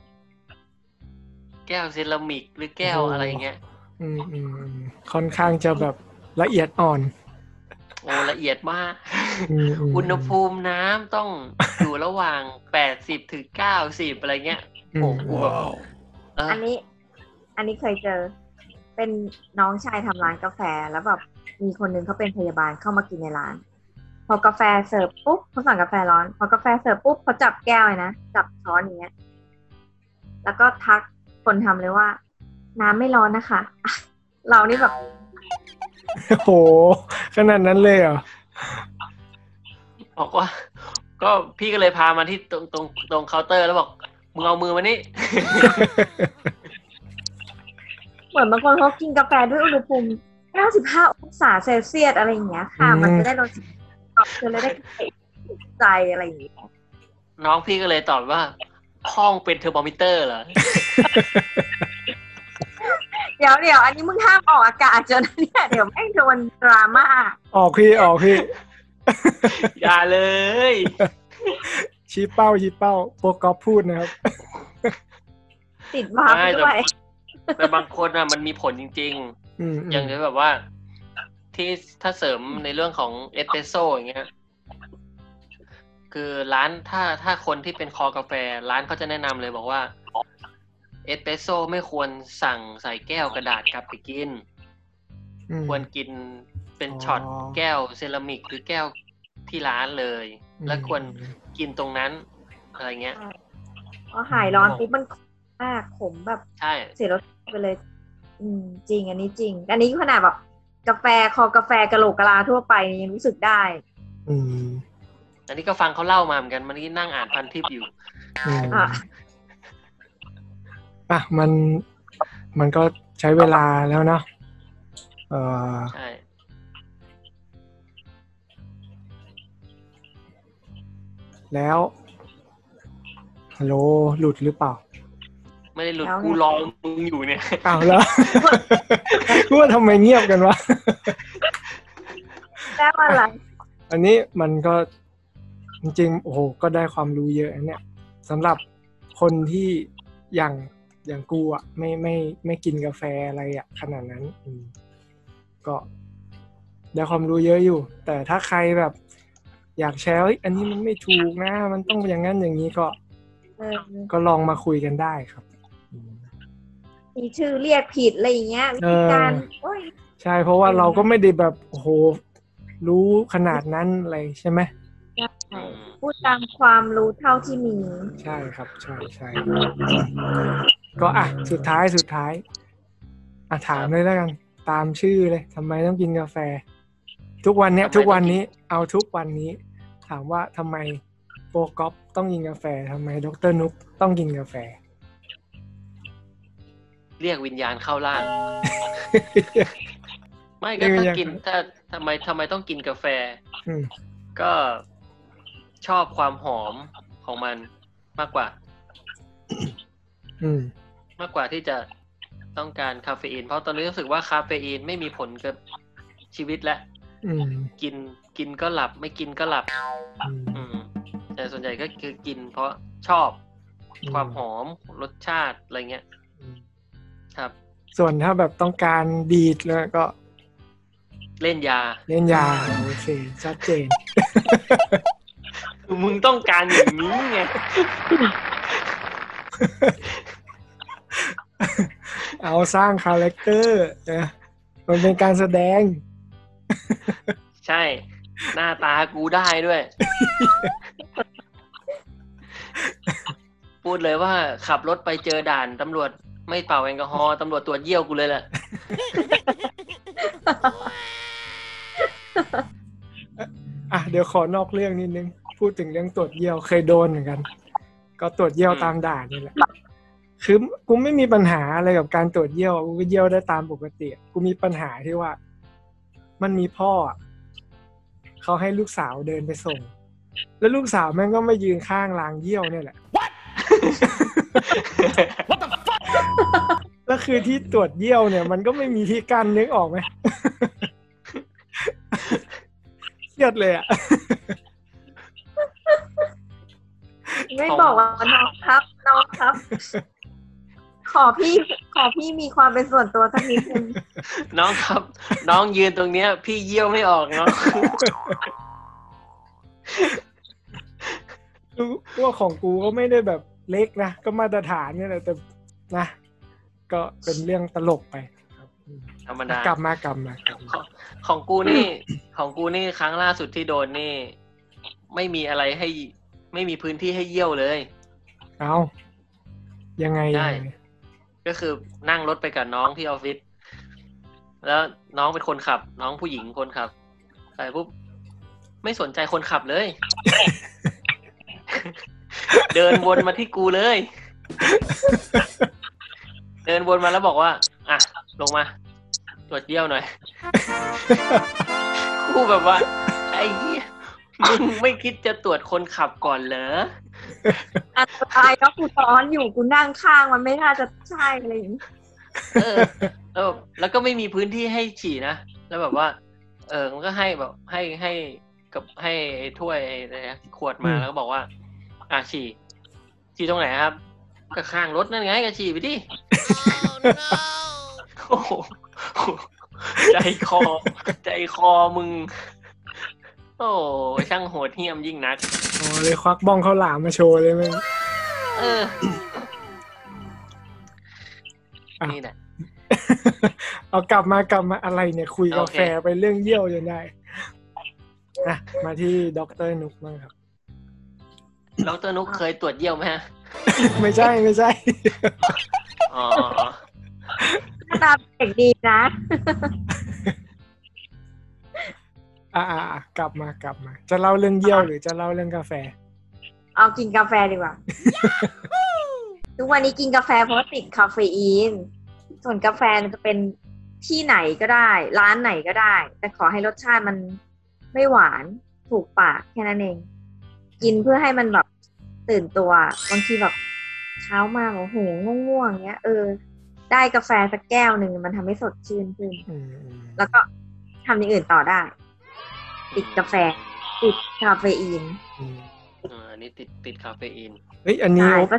Speaker 3: แก้วเซรามิกหรือแก้วอะไรอย่างเงี้ย
Speaker 2: อืมอืมอืมค่อนข้างจะแบบละเอียดอ่อน
Speaker 3: โอ้ละเอียดมาก
Speaker 2: อืมอืม
Speaker 3: อุณหภูมิน้ำต้องอยู่ระหว่างแปดสิบถึงเก้าสิบอะไรเงี้ย
Speaker 2: อืม
Speaker 3: โอ้โหแบบเออ
Speaker 4: อันนี้ อันนี้เคยเจอ เป็นน้องชายทำร้านกาแฟแล้วแบบมีคนนึงเขาเป็นพยาบาลเข้ามากินในร้าน พอกาแฟเสิร์ฟปุ๊บเขาสั่งกาแฟร้อน พอกาแฟเสิร์ฟปุ๊บเขาจับแก้วเลยนะจับช้อนอย่างเงี้ย แล้วก็ทักคนทำเลยว่า น้ำไม่ร้อนนะคะอะเรานี่แบบ
Speaker 2: โอ้โหขนาดนั้นเลยเหรอ
Speaker 3: บอกว่า ก็พี่ก็เลยพามาที่ตรงตรงตรงเคาน์เตอร์แล้วบอกมึงเอามือมานี่
Speaker 4: เหมือนบางคนเขากินกาแฟด้วยอุณหภูมิ95องศาเซลเซียสอะไรอย่างเงี้ยค่ะ
Speaker 2: อืม
Speaker 4: มันจะได้รสชาติคือเลยได้ใจอะไรอย่างเงี้ย
Speaker 3: น้องพี่ก็เลยตอบว่า ห้องเป็นเทอร์โมมิเตอร์เหรอ
Speaker 4: เดี๋ยวเดี๋ยวอันนี้มึงห้ามออกอากาศเจอนะเนี่ยเดี๋ยวแม่งโดนดราม่า
Speaker 2: ออกพี่ออกพี่
Speaker 3: อย่าเลย
Speaker 2: ชี้เป้าชี้เป้าโปรกอฟพูดนะครับ
Speaker 4: ติดวาร์ป
Speaker 3: ไม่แต่
Speaker 4: ด้วย
Speaker 3: แต่บางคนอะมันมีผลจริง
Speaker 2: อืม
Speaker 3: ๆอย่างที่แบบว่า ที่ถ้าเสริมในเรื่องของเอสเปรสโซ่อย่างเงี้ยคือร้านถ้าถ้าคนที่เป็นคอกาแฟ ร้านเขาจะแนะนำเลยบอกว่าเอสเปรสโซ่ไม่ควรสั่งใส่แก้วกระดาษกลับไปกิน
Speaker 2: อืม
Speaker 3: ควรกิน เป็น
Speaker 2: อ๋อ
Speaker 3: ช็อตแก้วเซรามิกหรือแก้วที่ร้านเลย และควรกินตรงนั้นอะไรเงี้ย
Speaker 4: พอหายร้อนปุ๊บมันขมมากขมแบบ
Speaker 3: ใช่
Speaker 4: เสียรสชาติไปเลย อืมจริง อันนี้จริง อันนี้ขนาดแบบ กาแฟคอกาแฟกะโหลกกะลาทั่วไปยังรู้สึกได้
Speaker 2: อืม
Speaker 3: อันนี้ก็ฟังเขาเล่ามาเหมือนกันมันนี้นั่งอ่านพันทิปอยู่
Speaker 2: อืม
Speaker 4: อะ
Speaker 2: อะมันมันก็ใช้เวลาแล้วเนาะเอ่อ แล้วฮัลโหลหลุดหรือเปล่า
Speaker 3: ไม่ได้หลุด
Speaker 4: แล้วไง
Speaker 3: กูรอมึงอยู่เนี่ย
Speaker 2: อ้าวแล้วพูดทำไมเงียบกันวะ
Speaker 4: ได้มาอะไร
Speaker 2: อันนี้มันก็จริงๆ โอ้โห ก็ได้ความรู้เยอะอันเนี่ยสำหรับคนที่อย่างอย่างกูอะไม่ไม่ไม่กินกาแฟอะไรอะขนาดนั้นอืมก็ได้ความรู้เยอะอยู่ แต่ถ้าใครแบบ อยากแชร์เฮ้ยอันนี้มันไม่ถูกนะ มันต้องอย่างนั้นอย่างนี้ก็
Speaker 4: เออ
Speaker 2: ก็ลองมาคุยกันได้ครับอืม
Speaker 4: มีชื่อเรียกผิดอะไรอย่างเงี้ยวิธีการ
Speaker 2: เออ
Speaker 4: โอ้ย
Speaker 2: ใช่เพราะว่าเราก็ไม่ได้แบบโอ้โหรู้ขนาดนั้นอะไรใช่ไหม
Speaker 4: ใช่พูดตามความรู้เท่าที่มี
Speaker 2: ใช่ครับ ใช่ใช่ก็อะสุดท้ายสุดท้ายอะถามเลยแล้วกัน ตามชื่อเลยทำไมต้องกินกาแฟ ทุกวันเนี้ย ทุกวันนี้ เอาทุกวันนี้ ถามว่าทำไมโปรกอฟต้องกินกาแฟทำไมดรนุกต้องกินกาแฟ
Speaker 3: เรียกวิญญาณเข้าร่าง ไม่ก็
Speaker 2: เรียกวิญ
Speaker 3: ถ้า
Speaker 2: ญาณ
Speaker 3: กินถ้าทำไมทำไมต้องกินกาแฟ
Speaker 2: อืม
Speaker 3: ก็ชอบความหอมของมันมากกว่า
Speaker 2: อืม
Speaker 3: มากกว่าที่จะต้องการคาเฟอีน เพราะตอนนี้รู้สึกว่าคาเฟอีนไม่มีผลกับชีวิตและ
Speaker 2: อืม
Speaker 3: กิน กินก็หลับ ไม่กินก็หลับ
Speaker 2: อืม
Speaker 3: อืมแต่ส่วนใหญ่ก็คือกินเพราะชอบความหอมรสชาติอะไรเงี้ย
Speaker 2: อืม
Speaker 3: ครับ
Speaker 2: ส่วนถ้าแบบต้องการดีดแล้วก็
Speaker 3: เล่นยา
Speaker 2: เล่นยาโอเคชัดเจน
Speaker 3: คือมึงต้องการอย่างนี้ไง
Speaker 2: เอาสร้าง character นะมันเป็นการแสดง
Speaker 3: ใช่ หน้าตากูได้ด้วย พูดเลยว่าขับรถไปเจอด่านตำรวจไม่เป่าแอลกอฮอล์ตำรวจตรวจเยี่ยวกูเลยแหละ
Speaker 2: อะเดี๋ยวขอนอกเรื่องนิดนึง พูดถึงเรื่องตรวจเยี่ยวเคยโดนเหมือนกัน ก็ตรวจเยี่ยวตามด่านนี่แหละคือกูไม่มีปัญหาอะไรกับการตรวจเยี่ยวกูก็เยี่ยวได้ตามปกติ กูมีปัญหาที่ว่า มันมีพ่ออะ เขาให้ลูกสาวเดินไปส่ง แล้วลูกสาวแม่งก็มายืนข้างรางเยี่ยวเนี่ยแหละแล้วคือที่ตรวจเยี่ยวเนี่ย มันก็ไม่มีที่กั้นนึกออกไหมเครียดเลยอะ
Speaker 4: ไม่บอกว่าน้องครับน้องครับ ขอพี่ขอพี่มีความเป็นส่วนตัวสักนิดนึง
Speaker 3: น้องครับ น้องยืนตรงเนี้ย พี่เยี่ยวไม่ออกเนาะ
Speaker 2: ว่าของกูก็ไม่ได้แบบเล็กนะ ก็มาตรฐานเนี่ยแหละแต่นะ ก็เป็นเรื่องตลกไปครับอืม
Speaker 3: ธรรมดาก
Speaker 2: ลับมากลับมากลับมา
Speaker 3: ของของกูนี่ ของกูนี่ครั้งล่าสุดที่โดนนี่ ไม่มีอะไรให้ ไม่มีพื้นที่ให้เยี่ยวเลย
Speaker 2: เอายังไง
Speaker 3: ได้
Speaker 2: ยังไง
Speaker 3: ก็คือนั่งรถไปกับน้องที่ออฟฟิศแล้วน้องเป็นคนขับ น้องผู้หญิงคนขับไปปุ๊บไม่สนใจคนขับเลย เดินวนมาที่กูเลย เดินวนมาแล้วบอกว่า อะ ลงมา ตรวจเยี่ยวหน่อยกูแบบว่า ไอ้เหี้ยมึงไม่คิดจะตรวจคนขับก่อนเหรอ
Speaker 4: อันตรายก็กูซ้อนอยู่กูนั่งข้างมันไม่น่าจะใช่อะไรอย่างนี้
Speaker 3: เออแล้วแบบแล้วก็ไม่มีพื้นที่ให้ฉี่นะ แล้วแบบว่า เออมันก็ให้แบบให้ให้กับให้ไอ้ถ้วยไอ้อะไรนะขวดมาแล้วก็บอกว่า อะฉี่ฉี่ตรงไหนครับ ก็ข้างรถนั่นไงก็ฉี่ไปดิโอ้โหใจคอ ใจคอมึง โอ้ช่างโหดเหี้ยมยิ่งนัก
Speaker 2: อ๋อ เลยควักบ้องข้าวหลามมาโชว์เลยมั้ง
Speaker 3: เออ
Speaker 2: อะ
Speaker 3: นี่แหละ
Speaker 2: เอากลับมากลับมาอะไรเนี่ย คุยกาแฟ
Speaker 3: โอเค
Speaker 2: ไปเรื่องเยี่ยวจนได้อะมาที่ด็อกเตอร์นุกบ้างครับ
Speaker 3: ดรนุกเคยตรวจเยี่ยวไหมฮะ
Speaker 2: ไม่ใช่ไม่ใช่
Speaker 3: อ๋ออ๋ออ๋อ
Speaker 4: หน้าตาเด็กดีนะ
Speaker 2: อ่าอ่ากลับมากลับมา จะเล่าเรื่องเยี่ยวหรือจะเล่าเรื่องกาแฟ
Speaker 4: เอากินกาแฟดีกว่า ทุกวันนี้กินกาแฟเพราะว่าติดคาเฟอีน ส่วนกาแฟมันจะเป็นที่ไหนก็ได้ ร้านไหนก็ได้ แต่ขอให้รสชาติมันไม่หวานถูกปากแค่นั้นเอง กินเพื่อให้มันแบบตื่นตัวบางทีแบบเช้ามาโอ้โหง่วงๆเงี้ย เออ ได้กาแฟสักแก้วหนึ่งมันทำให้สดชื่นขึ้น
Speaker 2: อืมอืม
Speaker 4: แล้วก็ทำอย่างอื่นต่อได้ ติดกาแฟ ติดคาเฟอีน
Speaker 2: อืม
Speaker 3: เอออันนี้ติดติดคาเฟอีน
Speaker 2: เฮ้ย อันนี้
Speaker 4: ใช่
Speaker 2: โอ๊บ
Speaker 4: ก็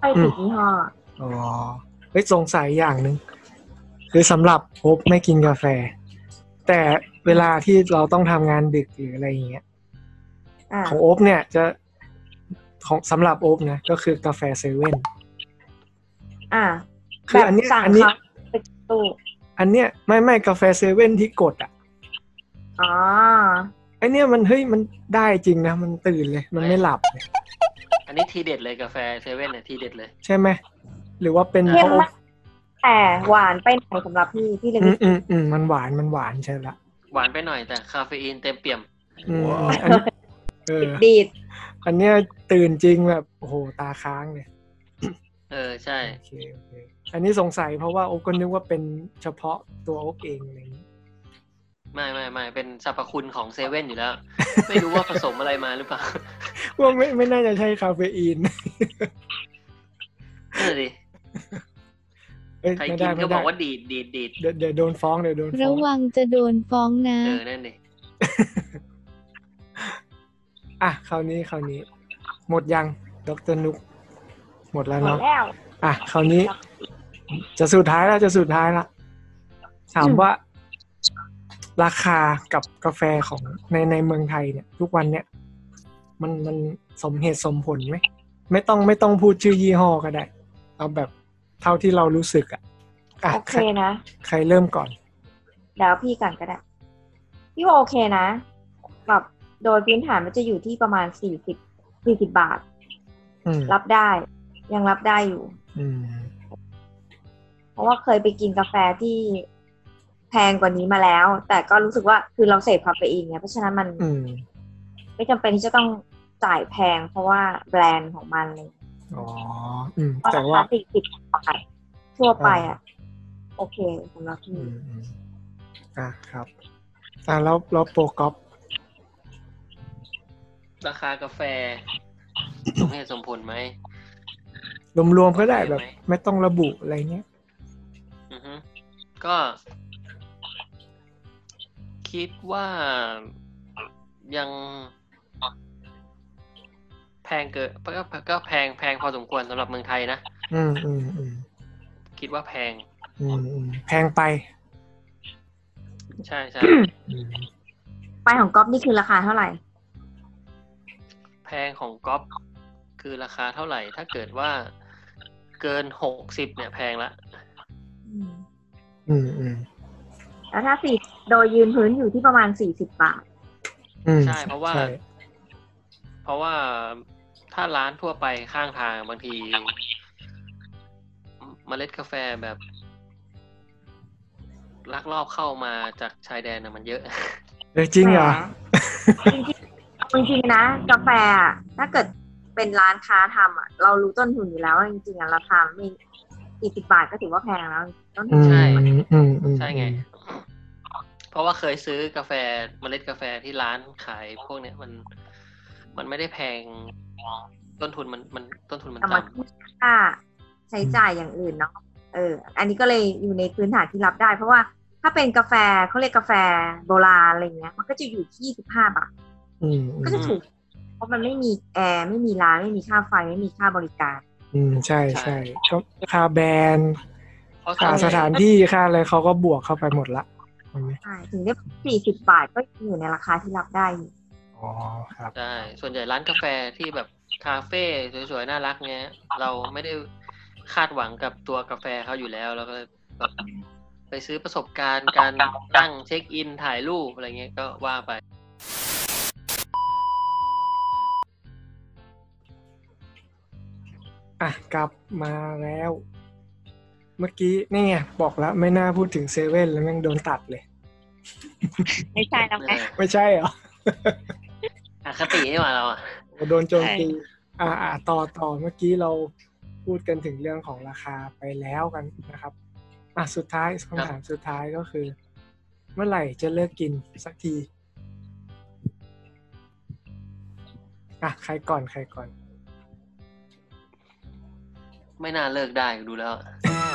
Speaker 4: ไม่ติดยี่ห้อ
Speaker 2: อ๋อ เฮ้ย สงสัยอย่างหนึ่งคือสำหรับโอ๊บไม่กินกาแฟ แต่เวลาที่เราต้องทำงานดึกหรืออะไรอย่างเงี้ย
Speaker 4: อ่า
Speaker 2: ของโอ๊บเนี่ยจะของสำหรับโอ๊บนะ ก็คือกาแฟเซเว่น
Speaker 4: อ่า
Speaker 2: คืออันเนี้ย
Speaker 4: แบบสั่ง
Speaker 2: อันนี้
Speaker 4: เขาไปตู้
Speaker 2: อันเนี้ยไม่ไม่กาแฟเซเว่นที่กดอะ
Speaker 4: อ๋อ
Speaker 2: ไอเนี้ยมันเฮ้ยมันได้จริงนะมันตื่นเลย มันไม่หลับเลย
Speaker 3: อันนี้ทีเด็ดเลยกาแฟเซเว่นเนี่ยทีเด็ดเลย
Speaker 2: ใช่ไหมหรือว่าเป็น
Speaker 4: เข้
Speaker 2: เพ
Speaker 4: ม
Speaker 2: ราะโอ๊
Speaker 4: มา
Speaker 2: บ
Speaker 4: กแต่หวานไปหน่อยสำหรับพี่พี่เลย
Speaker 2: อื
Speaker 4: ไม่
Speaker 2: มอืมอืมมันหวานมันหวานใช่ละ
Speaker 3: หวานไปหน่อยแต่คาเฟอีนเต็มเปี่ยม
Speaker 2: อืมอืมอันนี้เออ
Speaker 4: ดีด
Speaker 2: อันเนี้ยตื่นจริงแบบโอ้โหตาค้างเลย
Speaker 3: เออใช่
Speaker 2: โอเคโอเคอันนี้สงสัยเพราะว่าโอ๊บก็นึกว่าเป็นเฉพาะตัวโอ๊บเองอะไรอย่างนี้
Speaker 3: ไม่ไม่ไม่เป็นสรรพคุณของเซเว่นอยู่แล้ว ไม่รู้ว่าผสมอะไรมาหรือเปล่า
Speaker 2: ว่าไม่ไม่น่าจะใช่คาเฟอีน
Speaker 3: นั่นนะดิ
Speaker 2: เอ้ย
Speaker 3: ใคร
Speaker 2: ไม่
Speaker 3: กิ
Speaker 2: ได้
Speaker 3: น
Speaker 2: ไม่
Speaker 3: ก็บ
Speaker 2: ได้
Speaker 3: อกว่าดีดดีดดีด
Speaker 2: เดี๋ยวเดี๋ยวโดนฟ้องเดี๋ยวโดนฟ้
Speaker 1: ระ
Speaker 2: อง
Speaker 1: วังจะโดนฟ้องนะ
Speaker 3: เออนั่นดิ
Speaker 2: อะคราวนี้คราวนี้ หมดยังดรนุก หมดแล้ว
Speaker 4: หมด
Speaker 2: เนาะ
Speaker 4: แล้ว
Speaker 2: อะคราวนี้ จะสุดท้ายแล้วจะสุดท้ายละถาม
Speaker 4: อืม
Speaker 2: ว่า ราคากับกาแฟของในในเมืองไทยเนี่ย ทุกวันเนี่ย มันมันสมเหตุสมผลไหมไม่ต้องไม่ต้องพูดชื่อยี่ห้อก็ได้ เอาแบบเท่าที่เรารู้สึกอะอะ
Speaker 4: โอเค
Speaker 2: ใคร
Speaker 4: นะ
Speaker 2: ใครเริ่มก่อน
Speaker 4: เดี๋ยวพี่ก่อนก็ได้ พี่ว่าโอเคนะแบบโดยพื้นฐานมันจะอยู่ที่ประมาณสี่สิบสี่สิบบาท
Speaker 2: อืม
Speaker 4: รับได้ ยังรับได้อยู่
Speaker 2: อืม
Speaker 4: เพราะว่าเคยไปกินกาแฟที่ แพงกว่านี้มาแล้ว แต่ก็รู้สึกว่าคือเราเสพคาเฟอีนไงเพราะฉะนั้นมัน
Speaker 2: อืม
Speaker 4: ไม่จำเป็นที่จะต้องจ่ายแพง เพราะว่าแบรนด์ของมันเลย
Speaker 2: อ๋ออืม
Speaker 4: เพราะ
Speaker 2: แต่
Speaker 4: รา
Speaker 2: ว่า
Speaker 4: คาสี่สิบบาททั่วไปอะ โอเคสำหรับพี่
Speaker 2: อืมอืมอะครับอะแล้วแล้วโปรกอฟ
Speaker 3: ราคากาแฟสมเหตุสมผลไหม
Speaker 2: รวมๆก็ได้แบบ
Speaker 3: ไหม
Speaker 2: ไม่ต้องระบุอะไรเงี้ย
Speaker 3: อือฮึก็ คิดว่ายังแพงเกินก็ก็แพงแพงพอสมควรสำหรับเมืองไทยนะ
Speaker 2: อืมอืมอืม
Speaker 3: คิดว่าแพง
Speaker 2: อืมอืมแพงไป
Speaker 3: ใช่ใช่
Speaker 2: อืม
Speaker 4: ไปของก๊อฟนี่คือราคาเท่าไหร่
Speaker 3: แพงของก๊อฟคือราคาเท่าไหร่ ถ้าเกิดว่าเกินหกสิบเนี่ยแพงละ
Speaker 2: อืมอืม
Speaker 4: แล้วถ้าสี่โดยยืนพื้นอยู่ที่ประมาณสี่สิบบาท
Speaker 2: อืม
Speaker 3: ใช่เพราะว่า
Speaker 2: ใช่
Speaker 3: เพราะว่าถ้าร้านทั่วไปข้างทางบางทีเมล็ดกาแฟแบบลักลอบเข้ามาจากชายแดนนะมันเยอะ
Speaker 2: เออจริงเหรอ
Speaker 4: จริงๆจริงๆนะ กาแฟอะถ้าเกิดเป็นร้านค้าทำอะ เรารู้ต้นทุนอยู่แล้วว่าจริงๆอะราคาไม่สี่สิบบาทก็ถือว่าแพงแล้วต้นทุ
Speaker 2: อื
Speaker 4: น
Speaker 2: ม
Speaker 3: ใช่
Speaker 2: อืมอืม
Speaker 3: ใช่ไง เพราะว่าเคยซื้อกาแฟเมล็ดกาแฟที่ร้านขายพวกเนี้ยมันมันไม่ได้แพง ต้นทุนมันมันต้นทุนมัน
Speaker 4: เอามา
Speaker 3: ต่ำ
Speaker 4: คิดค่าใช้จ่ายอย่างอื่นเนาะเออ อันนี้ก็เลยอยู่ในพื้นฐานที่รับได้ เพราะว่าถ้าเป็นกาแฟเขาเรียกกาแฟโบราณอะไรเงี้ย มันก็จะอยู่ที่ยี่สิบห้าบาท
Speaker 2: อืมอื
Speaker 4: ก็
Speaker 2: ม
Speaker 4: จะถูก เพราะมันไม่มีแอร์ไม่มีร้านไม่มีค่าไฟไม่มีค่าบริการ
Speaker 2: อืมใช่ใช่ก็ค่าแบรนด์
Speaker 3: เพราะ
Speaker 2: ค่า
Speaker 3: ส่วน
Speaker 2: ส
Speaker 3: ใหญ่
Speaker 2: ถานที่ค่าอะไรเขาก็บวกเข้าไปหมดละเห็นไหม
Speaker 4: ใช่ถึงได้สี่สิบบาทก็อยู่ในราคาที่รับได้อยู่
Speaker 2: อ๋อครับ
Speaker 3: ใช่ส่วนใหญ่ร้านกาแฟที่แบบคาเฟ่สวยๆ น่ารักเงี้ย เราไม่ได้คาดหวังกับตัวกาแฟเขาอยู่แล้วเราก็เลยแบบไปซื้อประสบการณ์การนั่งเช็คอินถ่ายรูปอะไรเงี้ยก็ว่าไป
Speaker 2: อะกลับมาแล้ว เมื่อกี้นี่ไงบอกแล้วไม่น่าพูดถึงเซเว่นแล้วแม่งโดนตัดเลย
Speaker 4: ไม่ใช่แล้วไง
Speaker 2: ไม่ใช่เหรอ
Speaker 3: อคตินี่หว่าเราอะ
Speaker 2: โดนโจมตีอ่าอ่าต่อต่อเมื่อกี้เราพูดกันถึงเรื่องของราคาไปแล้วกันนะครับ อะสุดท้ายคำถามสุดท้ายก็คือ เมื่อไหร่จะเลิกกินสักทีอะใครก่อนใครก่อน
Speaker 3: ไม่น่าเลิกได้ดูแล้ว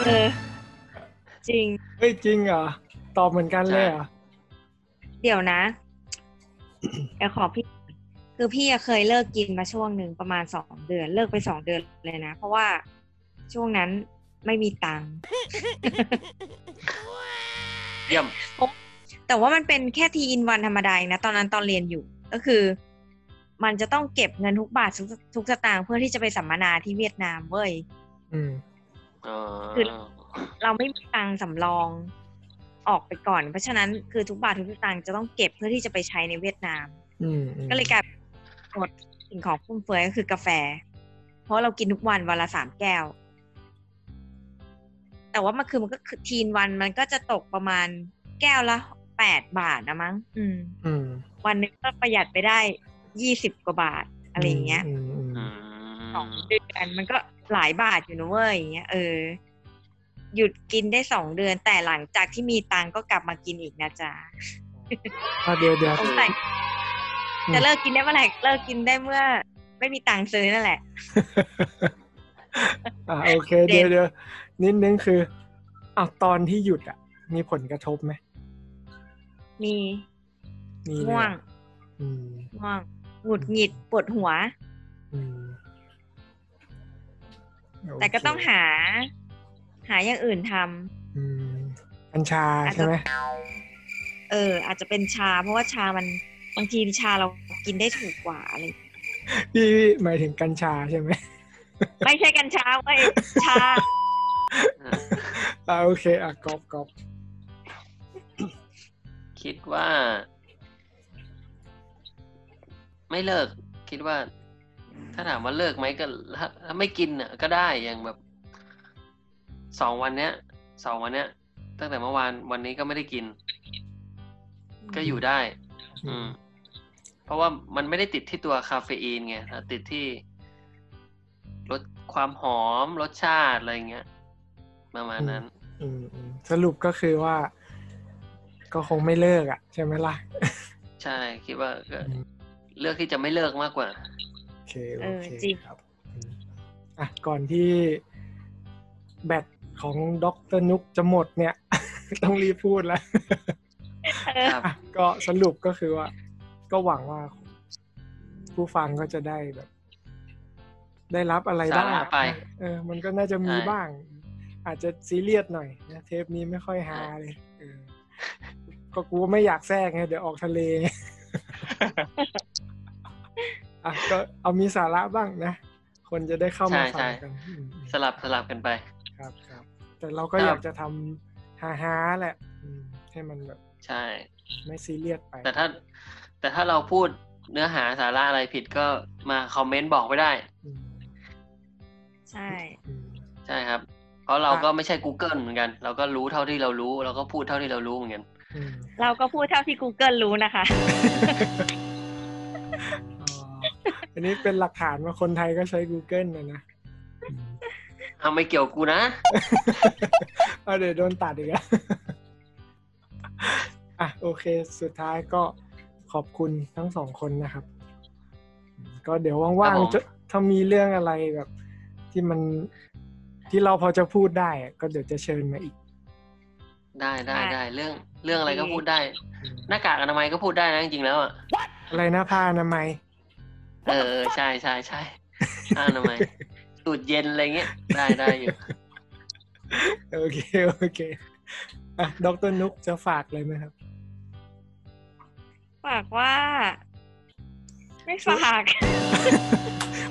Speaker 4: เออ จริง
Speaker 2: เฮ้ยจริงเหรอตอบเหมือนกันเลยเหรอ
Speaker 4: เดี๋ยวนะเดี๋ยวขอพี่ คือพี่อะเคยเลิกกินมาช่วงหนึ่งประมาณสองเดือน เลิกไปสองเดือนเลยนะ เพราะว่าช่วงนั้นไม่มีตังค์
Speaker 3: เยี่ยม
Speaker 4: แต่ว่ามันเป็นแค่ทีอินวันธรรมดาเองนะ ตอนนั้นตอนเรียนอยู่ก็คือ มันจะต้องเก็บเงินทุกบาททุกทุกสตางค์เพื่อที่จะไปสัมมนาที่เวียดนามเว้ย
Speaker 2: อืม
Speaker 3: อ๋อ
Speaker 4: คือเราไม่มีตังค์สำรองออกไปก่อน เพราะฉะนั้นคือทุกบาททุกสตางค์จะต้องเก็บเพื่อที่จะไปใช้ในเวียดนาม
Speaker 2: อืมอืม
Speaker 4: ก็เลยกลายเป็นหมดสิ่งของฟุ่มเฟือยก็คือกาแฟ เพราะเรากินทุกวันวันละสามแก้ว แต่ว่ามันคือมันก็คือทีนวันมันก็จะตกประมาณแก้วละแปดบาทนะมั้ง อืม
Speaker 2: อืม
Speaker 4: วันหนึงก็ประหยัดไปได้ยี่สิบกว่าบาทอะไรอย่างเงี้ย
Speaker 2: อืมอืม
Speaker 3: อื
Speaker 4: สอง
Speaker 3: ม
Speaker 4: เดือนมันก็หลายบาทอยู่นะเว้ยอย่างเงี้ยเออ หยุดกินได้สองเดือนแต่หลังจากที่มีตังค์ก็กลับมากินอีกนะจ๊ะ
Speaker 2: อะเดี๋ยวเดี๋ยว
Speaker 4: สงสัยจะเลิกกินได้เมื่อไหร่เลิกกินได้เมื่อ ไม่มีตังค์ซื้อนั่นแหละ
Speaker 2: อ่าโอเค
Speaker 4: เด่
Speaker 2: เดี๋ยวนเดี๋ยวนิดนึงคืออะตอนที่หยุดอะ มีผลกระทบไหม
Speaker 4: มี
Speaker 2: มีเลย
Speaker 4: ง่วง
Speaker 2: อะอืม
Speaker 4: ง่วงหงุดหงิดปวดหัว
Speaker 2: อืมโเค
Speaker 4: แต่ก็ต้องหา หาอย่างอื่นทำ
Speaker 2: อืมกัญชา
Speaker 4: อาจจะ
Speaker 2: ใช่ไหม
Speaker 4: เออ อาจจะเป็นชา เพราะว่าชามันบางทีชาเรากินได้ถูกกว่าอะไร
Speaker 2: พี่หมายถึงกัญชาใช่ไหม
Speaker 4: ไม่ใช่กัญชาเว้ยชา
Speaker 2: อ่าโอเคอะกอบกอบ
Speaker 3: คิดว่า ไม่เลิก คิดว่า ถ้าถามว่าเลิกไหมก็ถ้าถ้าไม่กินอะ ก็ได้อย่างแบบสองวันเนี้ยสองวันเนี้ย ตั้งแต่เมื่อวานวันนี้ก็ไม่ได้กิน ก็อยู่ได้ อืม เพราะว่ามันไม่ได้ติดที่ตัวคาเฟอีนไงแต่ติดที่รสความหอมรสชาติอะไรเงี้ยประมาณนั้น
Speaker 2: อืมอืมสรุปก็คือว่า ก็คงไม่เลิกอะ ใช่ไหมล่ะ
Speaker 3: ใช่ คิดว่าก็
Speaker 2: อืม
Speaker 3: เลือกที่จะไม่เลิกมากกว่า
Speaker 2: โอ เค
Speaker 4: เอ
Speaker 2: โอ
Speaker 4: อ
Speaker 2: เค
Speaker 4: จริง
Speaker 2: ครับอืมอะก่อนที่แบตของด็อกเตอร์นุกจะหมดเนี่ย ต้องรีบพูดแล้ว
Speaker 4: เออ
Speaker 3: ครับ
Speaker 2: อะก็สรุปก็คือว่า ก็หวังว่าผู้ฟังก็จะได้แบบ ได้รับอะไรบ้าง
Speaker 3: สาระไป
Speaker 2: เออ มันก็น่าจะมี
Speaker 3: ใช่
Speaker 2: บ้าง อาจจะซีเรียสหน่อยนะเทปนี้ไม่ค่อยฮาเลยเออก็กูไม่อยากแทรกไงเดี๋ยวออกทะเลไง อะก็เอามีสาระบ้างนะ คนจะได้เข้ามา
Speaker 3: ใช่
Speaker 2: ฟั
Speaker 3: ใช่
Speaker 2: งกันอืม
Speaker 3: สลับสลับกันไป
Speaker 2: ครับครับ แต่เราก็
Speaker 3: ครับ
Speaker 2: อยากจะทำฮาฮาๆแหละอืมให้มันแบบ
Speaker 3: ใช่
Speaker 2: ไม่ซีเรียสไป
Speaker 3: แต่ถ้า แต่ถ้าเราพูดเนื้อหาสาระอะไรผิดก็มาคอมเมนต์บอกไม่ได้
Speaker 2: อืม
Speaker 4: ใช่
Speaker 2: อืม
Speaker 3: ใช่ครับ เพราะเรา
Speaker 2: อะ
Speaker 3: ก็ไม่ใช่ Google เหมือนกัน เราก็รู้เท่าที่เรารู้ เราก็พูดเท่าที่เรารู้เหมือนกัน
Speaker 2: อืม
Speaker 4: เราก็พูดเท่าที่ Google รู้นะคะ
Speaker 2: อ๋อ อันนี้เป็นหลักฐานว่าคนไทยก็ใช้ Google นะนะอืม
Speaker 3: เอาไม่เกี่ยวกูนะ
Speaker 2: เอาเดี๋ยวโดนตัดอีกแล้วอะโอเค สุดท้ายก็ขอบคุณทั้งสองคนนะครับ ก็เดี๋ยวว่าง
Speaker 3: ครับผม
Speaker 2: ๆจะถ้ามีเรื่องอะไรแบบ ที่มันที่เราพอจะพูดได้อะก็เดี๋ยวจะเชิญมาอีก
Speaker 3: ได้ได้
Speaker 4: ได้
Speaker 3: ได้เรื่องเรื่องอะไรก็
Speaker 4: ดี
Speaker 3: พูดได้
Speaker 2: อืม
Speaker 3: หน้ากากอนามัยก็พูดได้นะจริงๆแล้วอะ
Speaker 2: อะไรนะผ้าอนามัย
Speaker 3: เออเออใช่ใช่ใช่ผ้าอนามัยสูตรเย็นอะไรเงี้ยได้ได้อยู่
Speaker 2: โอเคโอเคอะดรนุกจะฝากเลยไหมครับ
Speaker 4: ฝากว่า ไม่ฝาก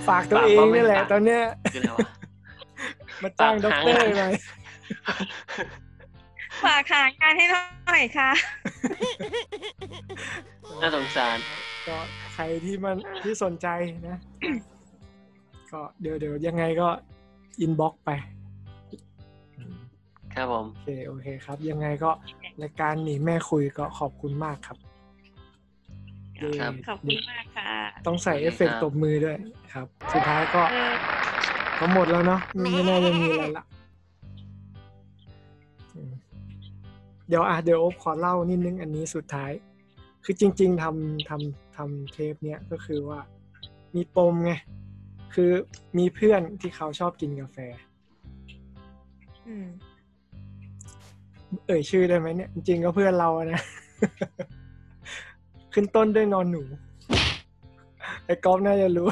Speaker 2: ฝากตัวเองนี่แหละ ตอนเนี้ย
Speaker 3: คืออะไรวะ
Speaker 2: มาจ้าง
Speaker 3: ฝาก
Speaker 2: ด็อก
Speaker 3: หา
Speaker 2: เตอร์
Speaker 3: งาน
Speaker 2: หน่อย
Speaker 4: ฝากหางานให้หน่อยค่ะ
Speaker 3: น่าสงสาร
Speaker 2: ก็ใครที่มันที่สนใจนะ ก็เดี๋ยวเดี๋ยวยังไงก็ inbox ไป
Speaker 3: ครับผม
Speaker 2: โอเคโอเคครับ ยังไงก็รายการหนีแม่คุยก็ขอบคุณมากครับเย้
Speaker 3: ครับ
Speaker 4: ขอบคุณมากค่ะ
Speaker 2: ต้องใส่
Speaker 3: โอเค
Speaker 2: เอฟเฟกต์
Speaker 3: ครับ
Speaker 2: ตบมือด้วยครับ สุดท้ายก็
Speaker 4: เออ
Speaker 2: ก็หมดแล้วเนาะไม่ไม่น่าจะมีอะไรละอืมเดี๋ยวอะเดี๋ยวโอ๊บขอเล่านิดนึงอันนี้สุดท้าย คือจริง ๆทำทำ ทำเทปเนี้ยก็คือว่า มีปมไง คือมีเพื่อนที่เขาชอบกินกาแฟ
Speaker 4: อืม
Speaker 2: เอ่ยชื่อได้ไหมเนี่ย จริงๆก็เพื่อนเราอะนะ ขึ้นต้นด้วยนอนหนู ไอ้ก๊อฟน่าจะรู้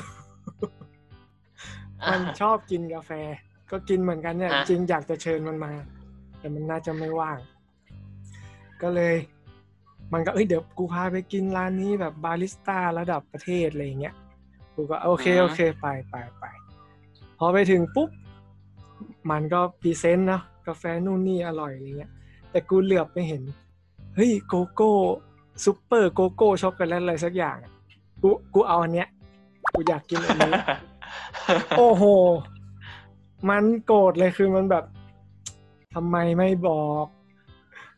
Speaker 2: มันชอบกินกาแฟ ก็กินเหมือนกันเนี่ย
Speaker 3: ฮะ
Speaker 2: จริงอยากจะเชิญมันมา แต่มันน่าจะไม่ว่าง ก็เลย มันก็เอ้ยเดี๋ยวกูพาไปกินร้านนี้แบบบาริสต้าระดับประเทศอะไรอย่างเงี้ยกูก็โอเคโอเคไปไปไปพอไปถึงปุ๊บ มันก็ present เนาะกาแฟนู่นนี่อร่อยอะไรเงี้ย แต่กูเหลือบไปเห็น เฮ้ยโกโก้ซุปเปอร์โกโก้ช็อกโกแลตอะไรสักอย่างอะกูกูเอาอันเนี้ยกูอยากกินอันนี้ โอ้โห มันโกรธเลยคือมันแบบทำไมไม่บอก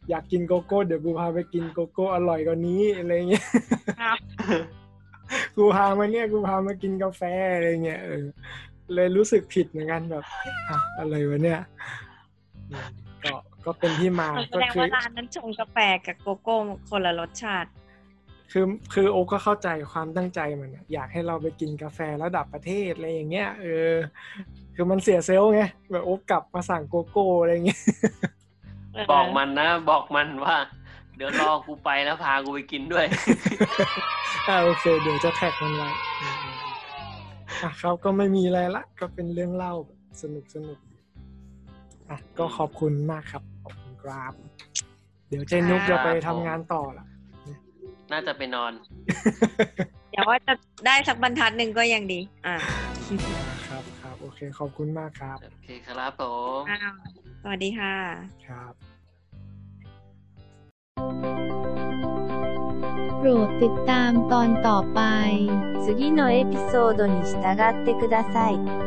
Speaker 2: อยากกินโกโก้เดี๋ยวกูพาไปกินโกโก้อร่อยกว่านี้อะไรเงี้ย
Speaker 4: ครับ
Speaker 2: กูพามาเนี่ยกูพามากินกาแฟอะไรเงี้ยเออเลยรู้สึกผิดเหมือนกันแบบอะอะไรวะเนี่ยอืมก็ก็เป็นที่มาก็คือ
Speaker 4: แสดงว่าร้านนั้นชงกาแฟกับโกโก้คนละรสชาติ
Speaker 2: คือคือโอ๊กก็เข้าใจความตั้งใจมันอะอยากให้เราไปกินกาแฟระดับประเทศอะไรอย่างเงี้ยเออ คือมันเสียเซลล์ไงแบบโอ๊กกลับมาสั่งโกโก้อะไรอย่างเงี้ย
Speaker 3: บอกมันนะ บอกมันว่า เดี๋ยวรอกูไปแล้วพากูไปกินด้วย
Speaker 2: อ่าโอเค เดี๋ยวจะแท็กมันไว้อืมๆอะเขาก็ไม่มีอะไรละ ก็เป็นเรื่องเล่าแบบสนุกสนุกอะก็ขอบคุณมากครับ ขอบคุณครับเดี๋ยวเจนุกจะไปทำงานต่อละ
Speaker 3: น่าจะไปนอน
Speaker 4: เดี๋ยวว่าจะได้สักบรรทัดหนึ่งก็ยังดี อ่า
Speaker 2: ครับครับ โอเค ขอบคุณมากครับ
Speaker 3: โอเคครับผม
Speaker 4: อ้าว สวัสดีค่ะ
Speaker 2: ครับ
Speaker 1: โปรดติดตามตอนต่อไป
Speaker 5: 次のエピソードに従ってください。